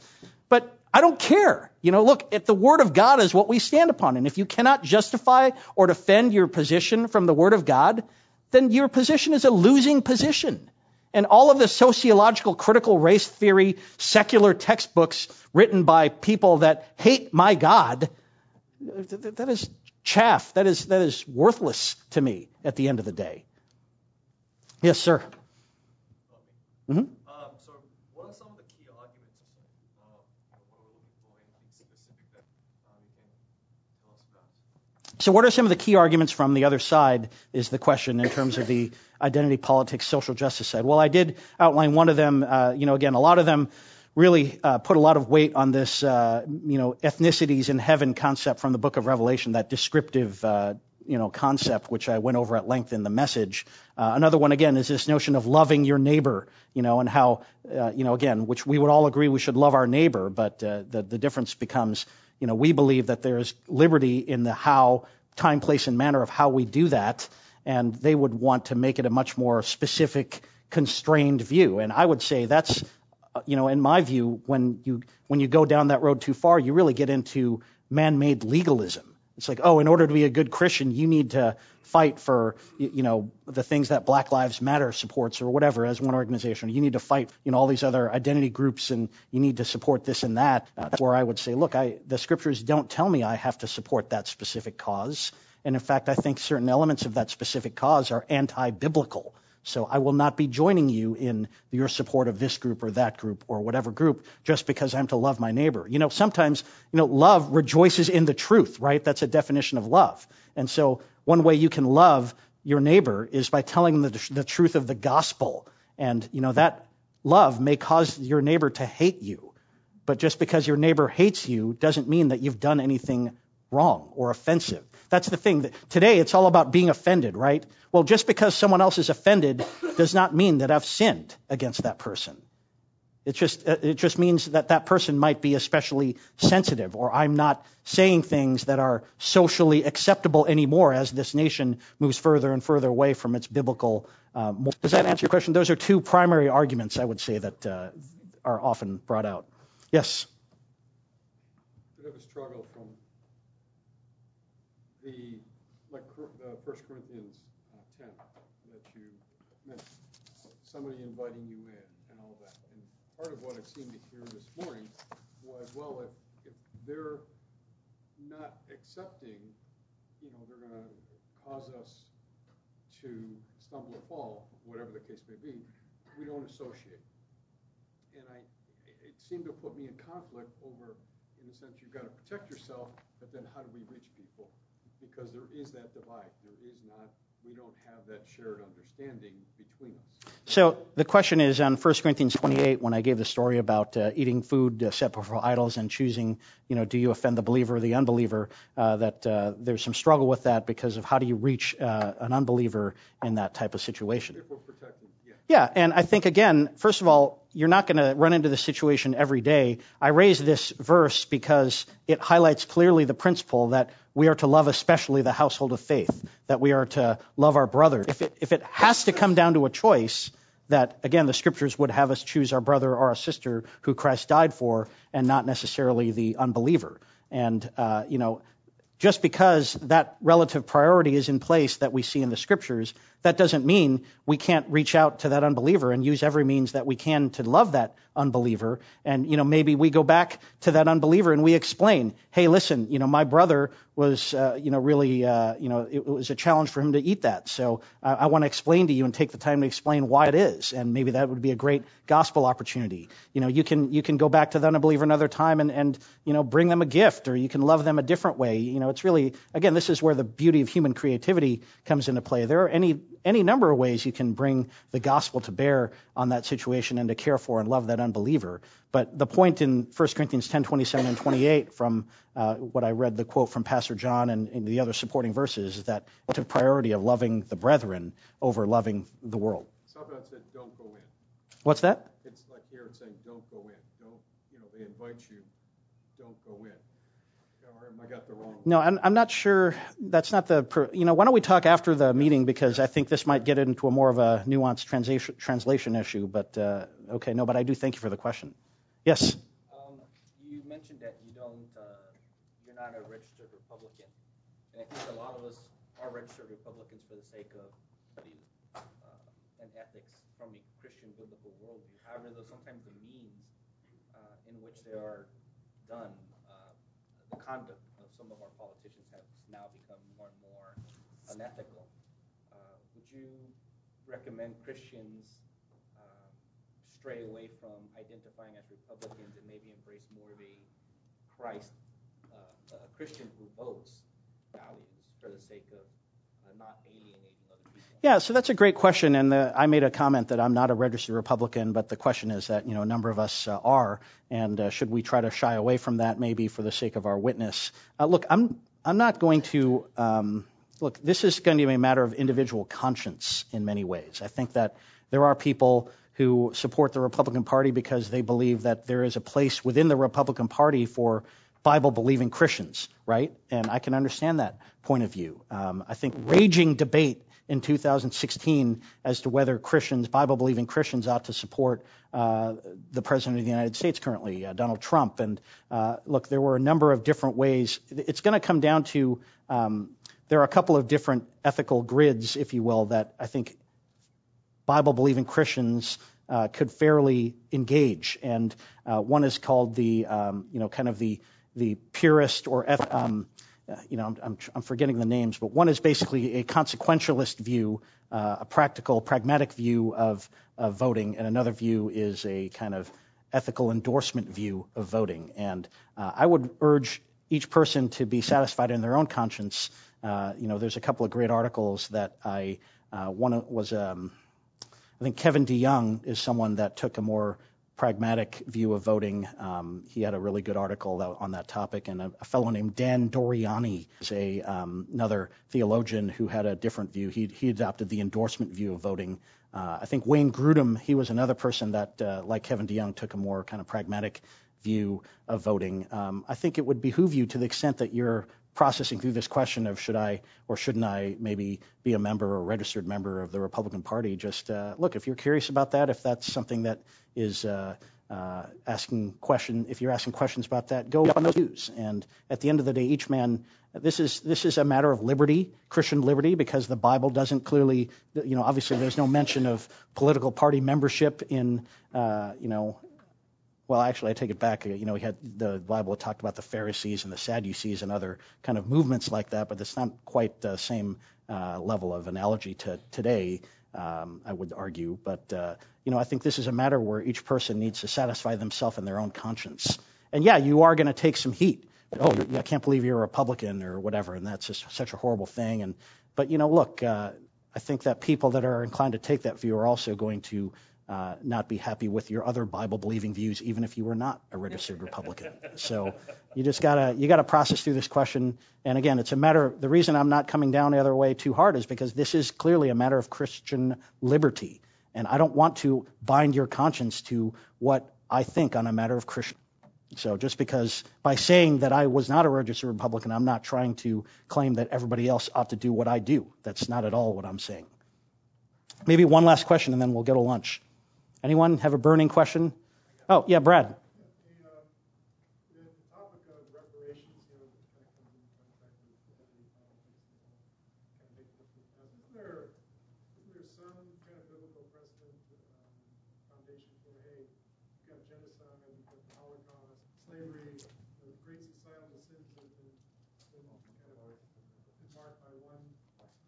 But I don't care. You know, look, if the Word of God is what we stand upon, and if you cannot justify or defend your position from the Word of God, then your position is a losing position. And all of the sociological critical race theory secular textbooks written by people that hate my God, that is chaff. That is, that is worthless to me at the end of the day. Yes, sir. Mm-hmm. Um, so, what are some of the key arguments? Uh, what are we looking for? Anything specific that uh, you can tell us about? So, what are some of the key arguments from the other side? Is the question in terms of the identity politics, social justice side? Well, I did outline one of them. Uh, you know, again, a lot of them really uh, put a lot of weight on this, uh, you know, ethnicities in heaven concept from the book of Revelation, that descriptive uh, you know, concept, which I went over at length in the message. Uh, another one, again, is this notion of loving your neighbor, you know, and how, uh, you know, again, which we would all agree we should love our neighbor, but the, the difference becomes, you know, we believe that there is liberty in the how, time, place, and manner of how we do that, and they would want to make it a much more specific, constrained view. And I would say that's, uh, you know, in my view, when you when you go down that road too far, you really get into man-made legalism it's like, oh, in order to be a good Christian, you need to fight for, you know, the things that Black Lives Matter supports or whatever as one organization. You need to fight, you know, all these other identity groups and you need to support this and that. Uh, that's where I would say, look, I, the scriptures don't tell me I have to support that specific cause. And in fact, I think certain elements of that specific cause are anti-biblical. So I will not be joining you in your support of this group or that group or whatever group just because I'm to love my neighbor. You know, sometimes, you know, love rejoices in the truth, right? That's a definition of love. And so one way you can love your neighbor is by telling the, the truth of the gospel. And, you know, that love may cause your neighbor to hate you. But just because your neighbor hates you doesn't mean that you've done anything wrong or offensive. That's the thing. Today, it's all about being offended, right? Well, just because someone else is offended does not mean that I've sinned against that person. It just, it just means that that person might be especially sensitive, or I'm not saying things that are socially acceptable anymore as this nation moves further and further away from its biblical. Uh, does that answer your question? Those are two primary arguments I would say that uh, are often brought out. Yes. Bit of a struggle the like the First Corinthians uh, 10 that you mentioned, somebody inviting you in and all that. And part of what I seemed to hear this morning was, well, if if they're not accepting, you know, they're going to cause us to stumble or fall, whatever the case may be. We don't associate. And I, it seemed to put me in conflict over, in the sense, you've got to protect yourself, but then how do we reach people? Because there is that divide. There is not, we don't have that shared understanding between us. So the question is on 1 Corinthians 28, when I gave the story about uh, eating food uh, set before idols and choosing, you know, do you offend the believer or the unbeliever, uh, that uh, there's some struggle with that because of how do you reach uh, an unbeliever in that type of situation. If we're yeah. And I think, again, first of all, you're not going to run into this situation every day. I raise this verse because it highlights clearly the principle that we are to love especially the household of faith, that we are to love our brother. If it, if it has to come down to a choice, that again, the scriptures would have us choose our brother or our sister who Christ died for and not necessarily the unbeliever. And, uh, you know, just because that relative priority is in place that we see in the scriptures, that doesn't mean we can't reach out to that unbeliever and use every means that we can to love that unbeliever. And, you know, maybe we go back to that unbeliever and we explain, hey, listen, you know, my brother was, uh, you know, really, uh, you know, it, was a challenge for him to eat that. So I, I want to explain to you and take the time to explain why it is. And maybe that would be a great gospel opportunity. You know, you can, you can go back to that unbeliever another time and, and, you know, bring them a gift or you can love them a different way. You know, it's really, again, this is where the beauty of human creativity comes into play. There are any, any number of ways you can bring the gospel to bear on that situation and to care for and love that unbeliever. But the point in 1 Corinthians 10, 27 and 28 from uh, what I read the quote from Pastor John and, and the other supporting verses is that took priority of loving the brethren over loving the world. Some about said, don't go in. What's that? It's like here it's saying, don't go in. Don't, you know, they invite you, don't go in. Or am I got the wrong? No, I'm, I'm not sure. That's not the. You know, why don't we talk after the meeting because I think this might get into a more of a nuanced translation translation issue. But uh, okay, no, but I do thank you for the question. Yes. Um, you mentioned that you don't, uh, you're not a registered Republican, and I think a lot of us are registered Republicans for the sake of study uh, and ethics from a Christian biblical worldview. However, though sometimes the means uh, in which they are done, the conduct of some of our politicians has now become more and more unethical. Would you recommend Christians stray away from identifying as Republicans and maybe embrace more of a Christ, uh, a Christian who votes values for the sake of uh, not alienating other people? Yeah, so that's a great question, and the, I made a comment that I'm not a registered Republican, but the question is that you know a number of us uh, are, and uh, should we try to shy away from that maybe for the sake of our witness? Uh, look, I'm I'm not going to um, look. This is going to be a matter of individual conscience in many ways. I think that there are people who support the Republican Party because they believe that there is a place within the Republican Party for Bible believing Christians, right? And I can understand that point of view. Um, I think raging debate in 2016 as to whether Christians, Bible believing Christians, ought to support uh, the President of the United States currently, uh, Donald Trump. And uh, look, there were a number of different ways. It's going to come down to um, there are a couple of different ethical grids, if you will, that I think Bible believing Christians uh, could fairly engage. And uh, one is called the, um, you know, kind of the, the purist or, um, uh, you know, I'm, I'm, I'm forgetting the names, but one is basically a consequentialist view, uh, a practical, pragmatic view of, of voting, and another view is a kind of ethical endorsement view of voting. And uh, I would urge each person to be satisfied in their own conscience. Uh, you know, there's a couple of great articles that I, one was, um, I think Kevin DeYoung is someone that took a more pragmatic view of voting. Um, he had a really good article on that topic, and a, a fellow named Dan Doriani is a um, another theologian who had a different view. He he adopted the endorsement view of voting. Uh, I think Wayne Grudem, he was another person that, uh, like Kevin DeYoung, took a more kind of pragmatic view of voting. Um, I think it would behoove you, to the extent that you're processing through this question of should I or shouldn't I maybe be a member or registered member of the Republican Party, just uh, look, if you're curious about that, if that's something that is uh, uh, asking question, if you're asking questions about that, go on those views. And at the end of the day, each man, this is this is a matter of liberty, Christian liberty, because the Bible doesn't clearly, you know, obviously there's no mention of political party membership in, uh, you know, well, actually, I take it back. You know, we had the Bible talked about the Pharisees and the Sadducees and other kind of movements like that, but it's not quite the same uh, level of analogy to today. Um, I would argue, but uh, you know, I think this is a matter where each person needs to satisfy themselves in their own conscience. And yeah, you are going to take some heat. Oh, I can't believe you're a Republican or whatever, and that's just such a horrible thing. And but you know, look, uh, I think that people that are inclined to take that view are also going to Uh, not be happy with your other Bible believing views, even if you were not a registered Republican. So you just gotta you gotta process through this question. And again, it's a matter. The reason I'm not coming down the other way too hard is because this is clearly a matter of Christian liberty, and I don't want to bind your conscience to what I think on a matter of Christian. So just because by saying that I was not a registered Republican, I'm not trying to claim that everybody else ought to do what I do. That's not at all what I'm saying. Maybe one last question, and then we'll go to lunch. Anyone have a burning question? Oh, yeah, Brad. The, the topic of reparations, you know, kind of comes into contact with every politics and kind of make this with us. Isn't there, isn't there some kind of biblical precedent, foundation for, hey, you've got genocide, you've got the Holocaust, slavery, the great societal sins that have been, been kind of been marked by one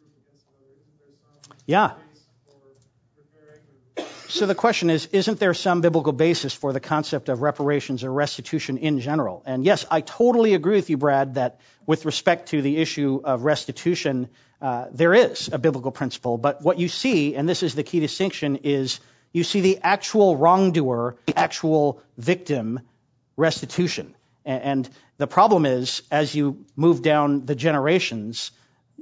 group against another. Isn't there some Yeah. case for repairing or So the question is, isn't there some biblical basis for the concept of reparations or restitution in general? And yes, I totally agree with you, Brad, that with respect to the issue of restitution, uh, there is a biblical principle. But what you see, and this is the key distinction, is you see the actual wrongdoer, the actual victim restitution. And the problem is, as you move down the generations,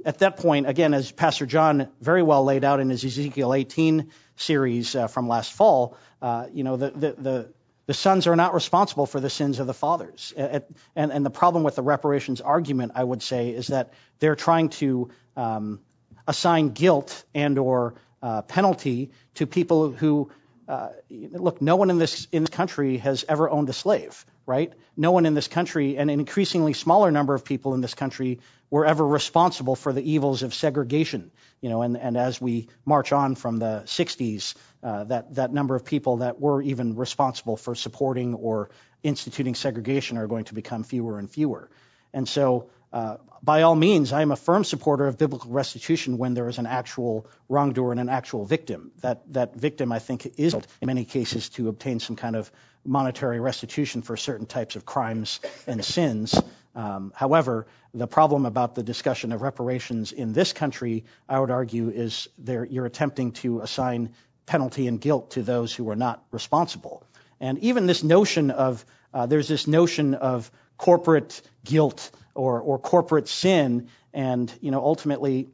at that point, again, as Pastor John very well laid out in his Ezekiel 18 series uh, from last fall, uh, you know, the, the, the, the, sons are not responsible for the sins of the fathers. and, and the problem with the reparations argument, I would say, is that they're trying to um, assign guilt and or uh, penalty to people who uh, look, no one in this in this country has ever owned a slave, right? No one in this country, and an increasingly smaller number of people in this country, were ever responsible for the evils of segregation. You know, and, as we march on from the 60s, uh, that that number of people that were even responsible for supporting or instituting segregation are going to become fewer and fewer. And so uh, by all means, I am a firm supporter of biblical restitution when there is an actual wrongdoer and an actual victim. That that victim, I think, is in many cases to obtain some kind of monetary restitution for certain types of crimes and sins. Um, however, the problem about the discussion of reparations in this country, I would argue, is you're attempting to assign penalty and guilt to those who are not responsible. And even this notion of uh, there's this notion of corporate guilt or, or corporate sin. And, ultimately,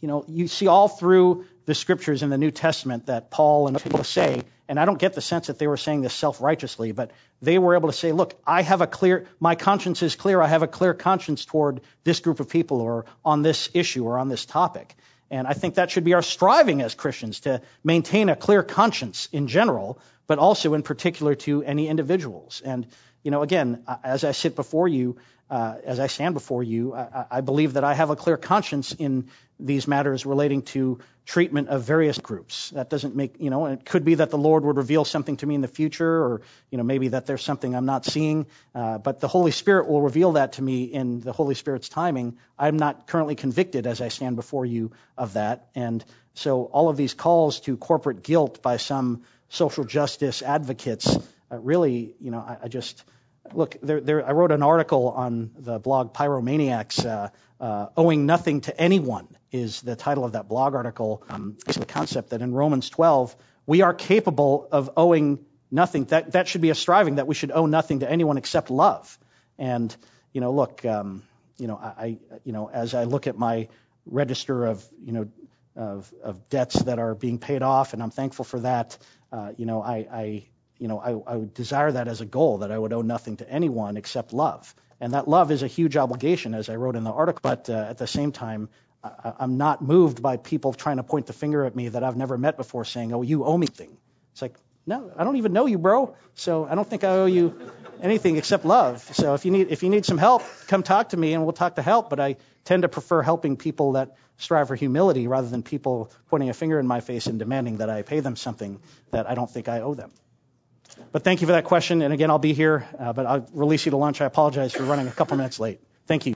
you know, you see all through the scriptures in the New Testament that Paul and people say, and I don't get the sense that they were saying this self-righteously, but they were able to say, look, I have a clear, my conscience is clear. I have a clear conscience toward this group of people or on this issue or on this topic. And I think that should be our striving as Christians to maintain a clear conscience in general, but also in particular to any individuals. And, you know, again, as I sit before you, uh, as I stand before you, I, I, believe that I have a clear conscience in these matters relating to treatment of various groups. That doesn't make, you know, it could be that the Lord would reveal something to me in the future, or, you know, maybe that there's something I'm not seeing, uh, but the Holy Spirit will reveal that to me in the Holy Spirit's timing. I'm not currently convicted as I stand before you of that. And so all of these calls to corporate guilt by some social justice advocates, uh, really, you know, I, I just, look, there, there, I wrote an article on the blog Pyromaniacs. Uh, uh, owing nothing to anyone is the title of that blog article. Um, it's the concept that in Romans 12 we are capable of owing nothing. That that should be a striving that we should owe nothing to anyone except love. And you know, look, um, you know, I, you know, as I look at my register of you know of, of debts that are being paid off, and I'm thankful for that. Uh, you know, I, I you know, I, I would desire that as a goal, that I would owe nothing to anyone except love. And that love is a huge obligation, as I wrote in the article. But uh, at the same time, I'm not moved by people trying to point the finger at me that I've never met before saying, oh, you owe me thing. It's like, no, I don't even know you, bro. So I don't think I owe you anything except love. So if you need if you need some help, come talk to me and we'll talk to help. But I tend to prefer helping people that strive for humility rather than people pointing a finger in my face and demanding that I pay them something that I don't think I owe them. But thank you for that question. And again, I'll be here, uh, but I'll release you to lunch. I apologize for running a couple minutes late. Thank you.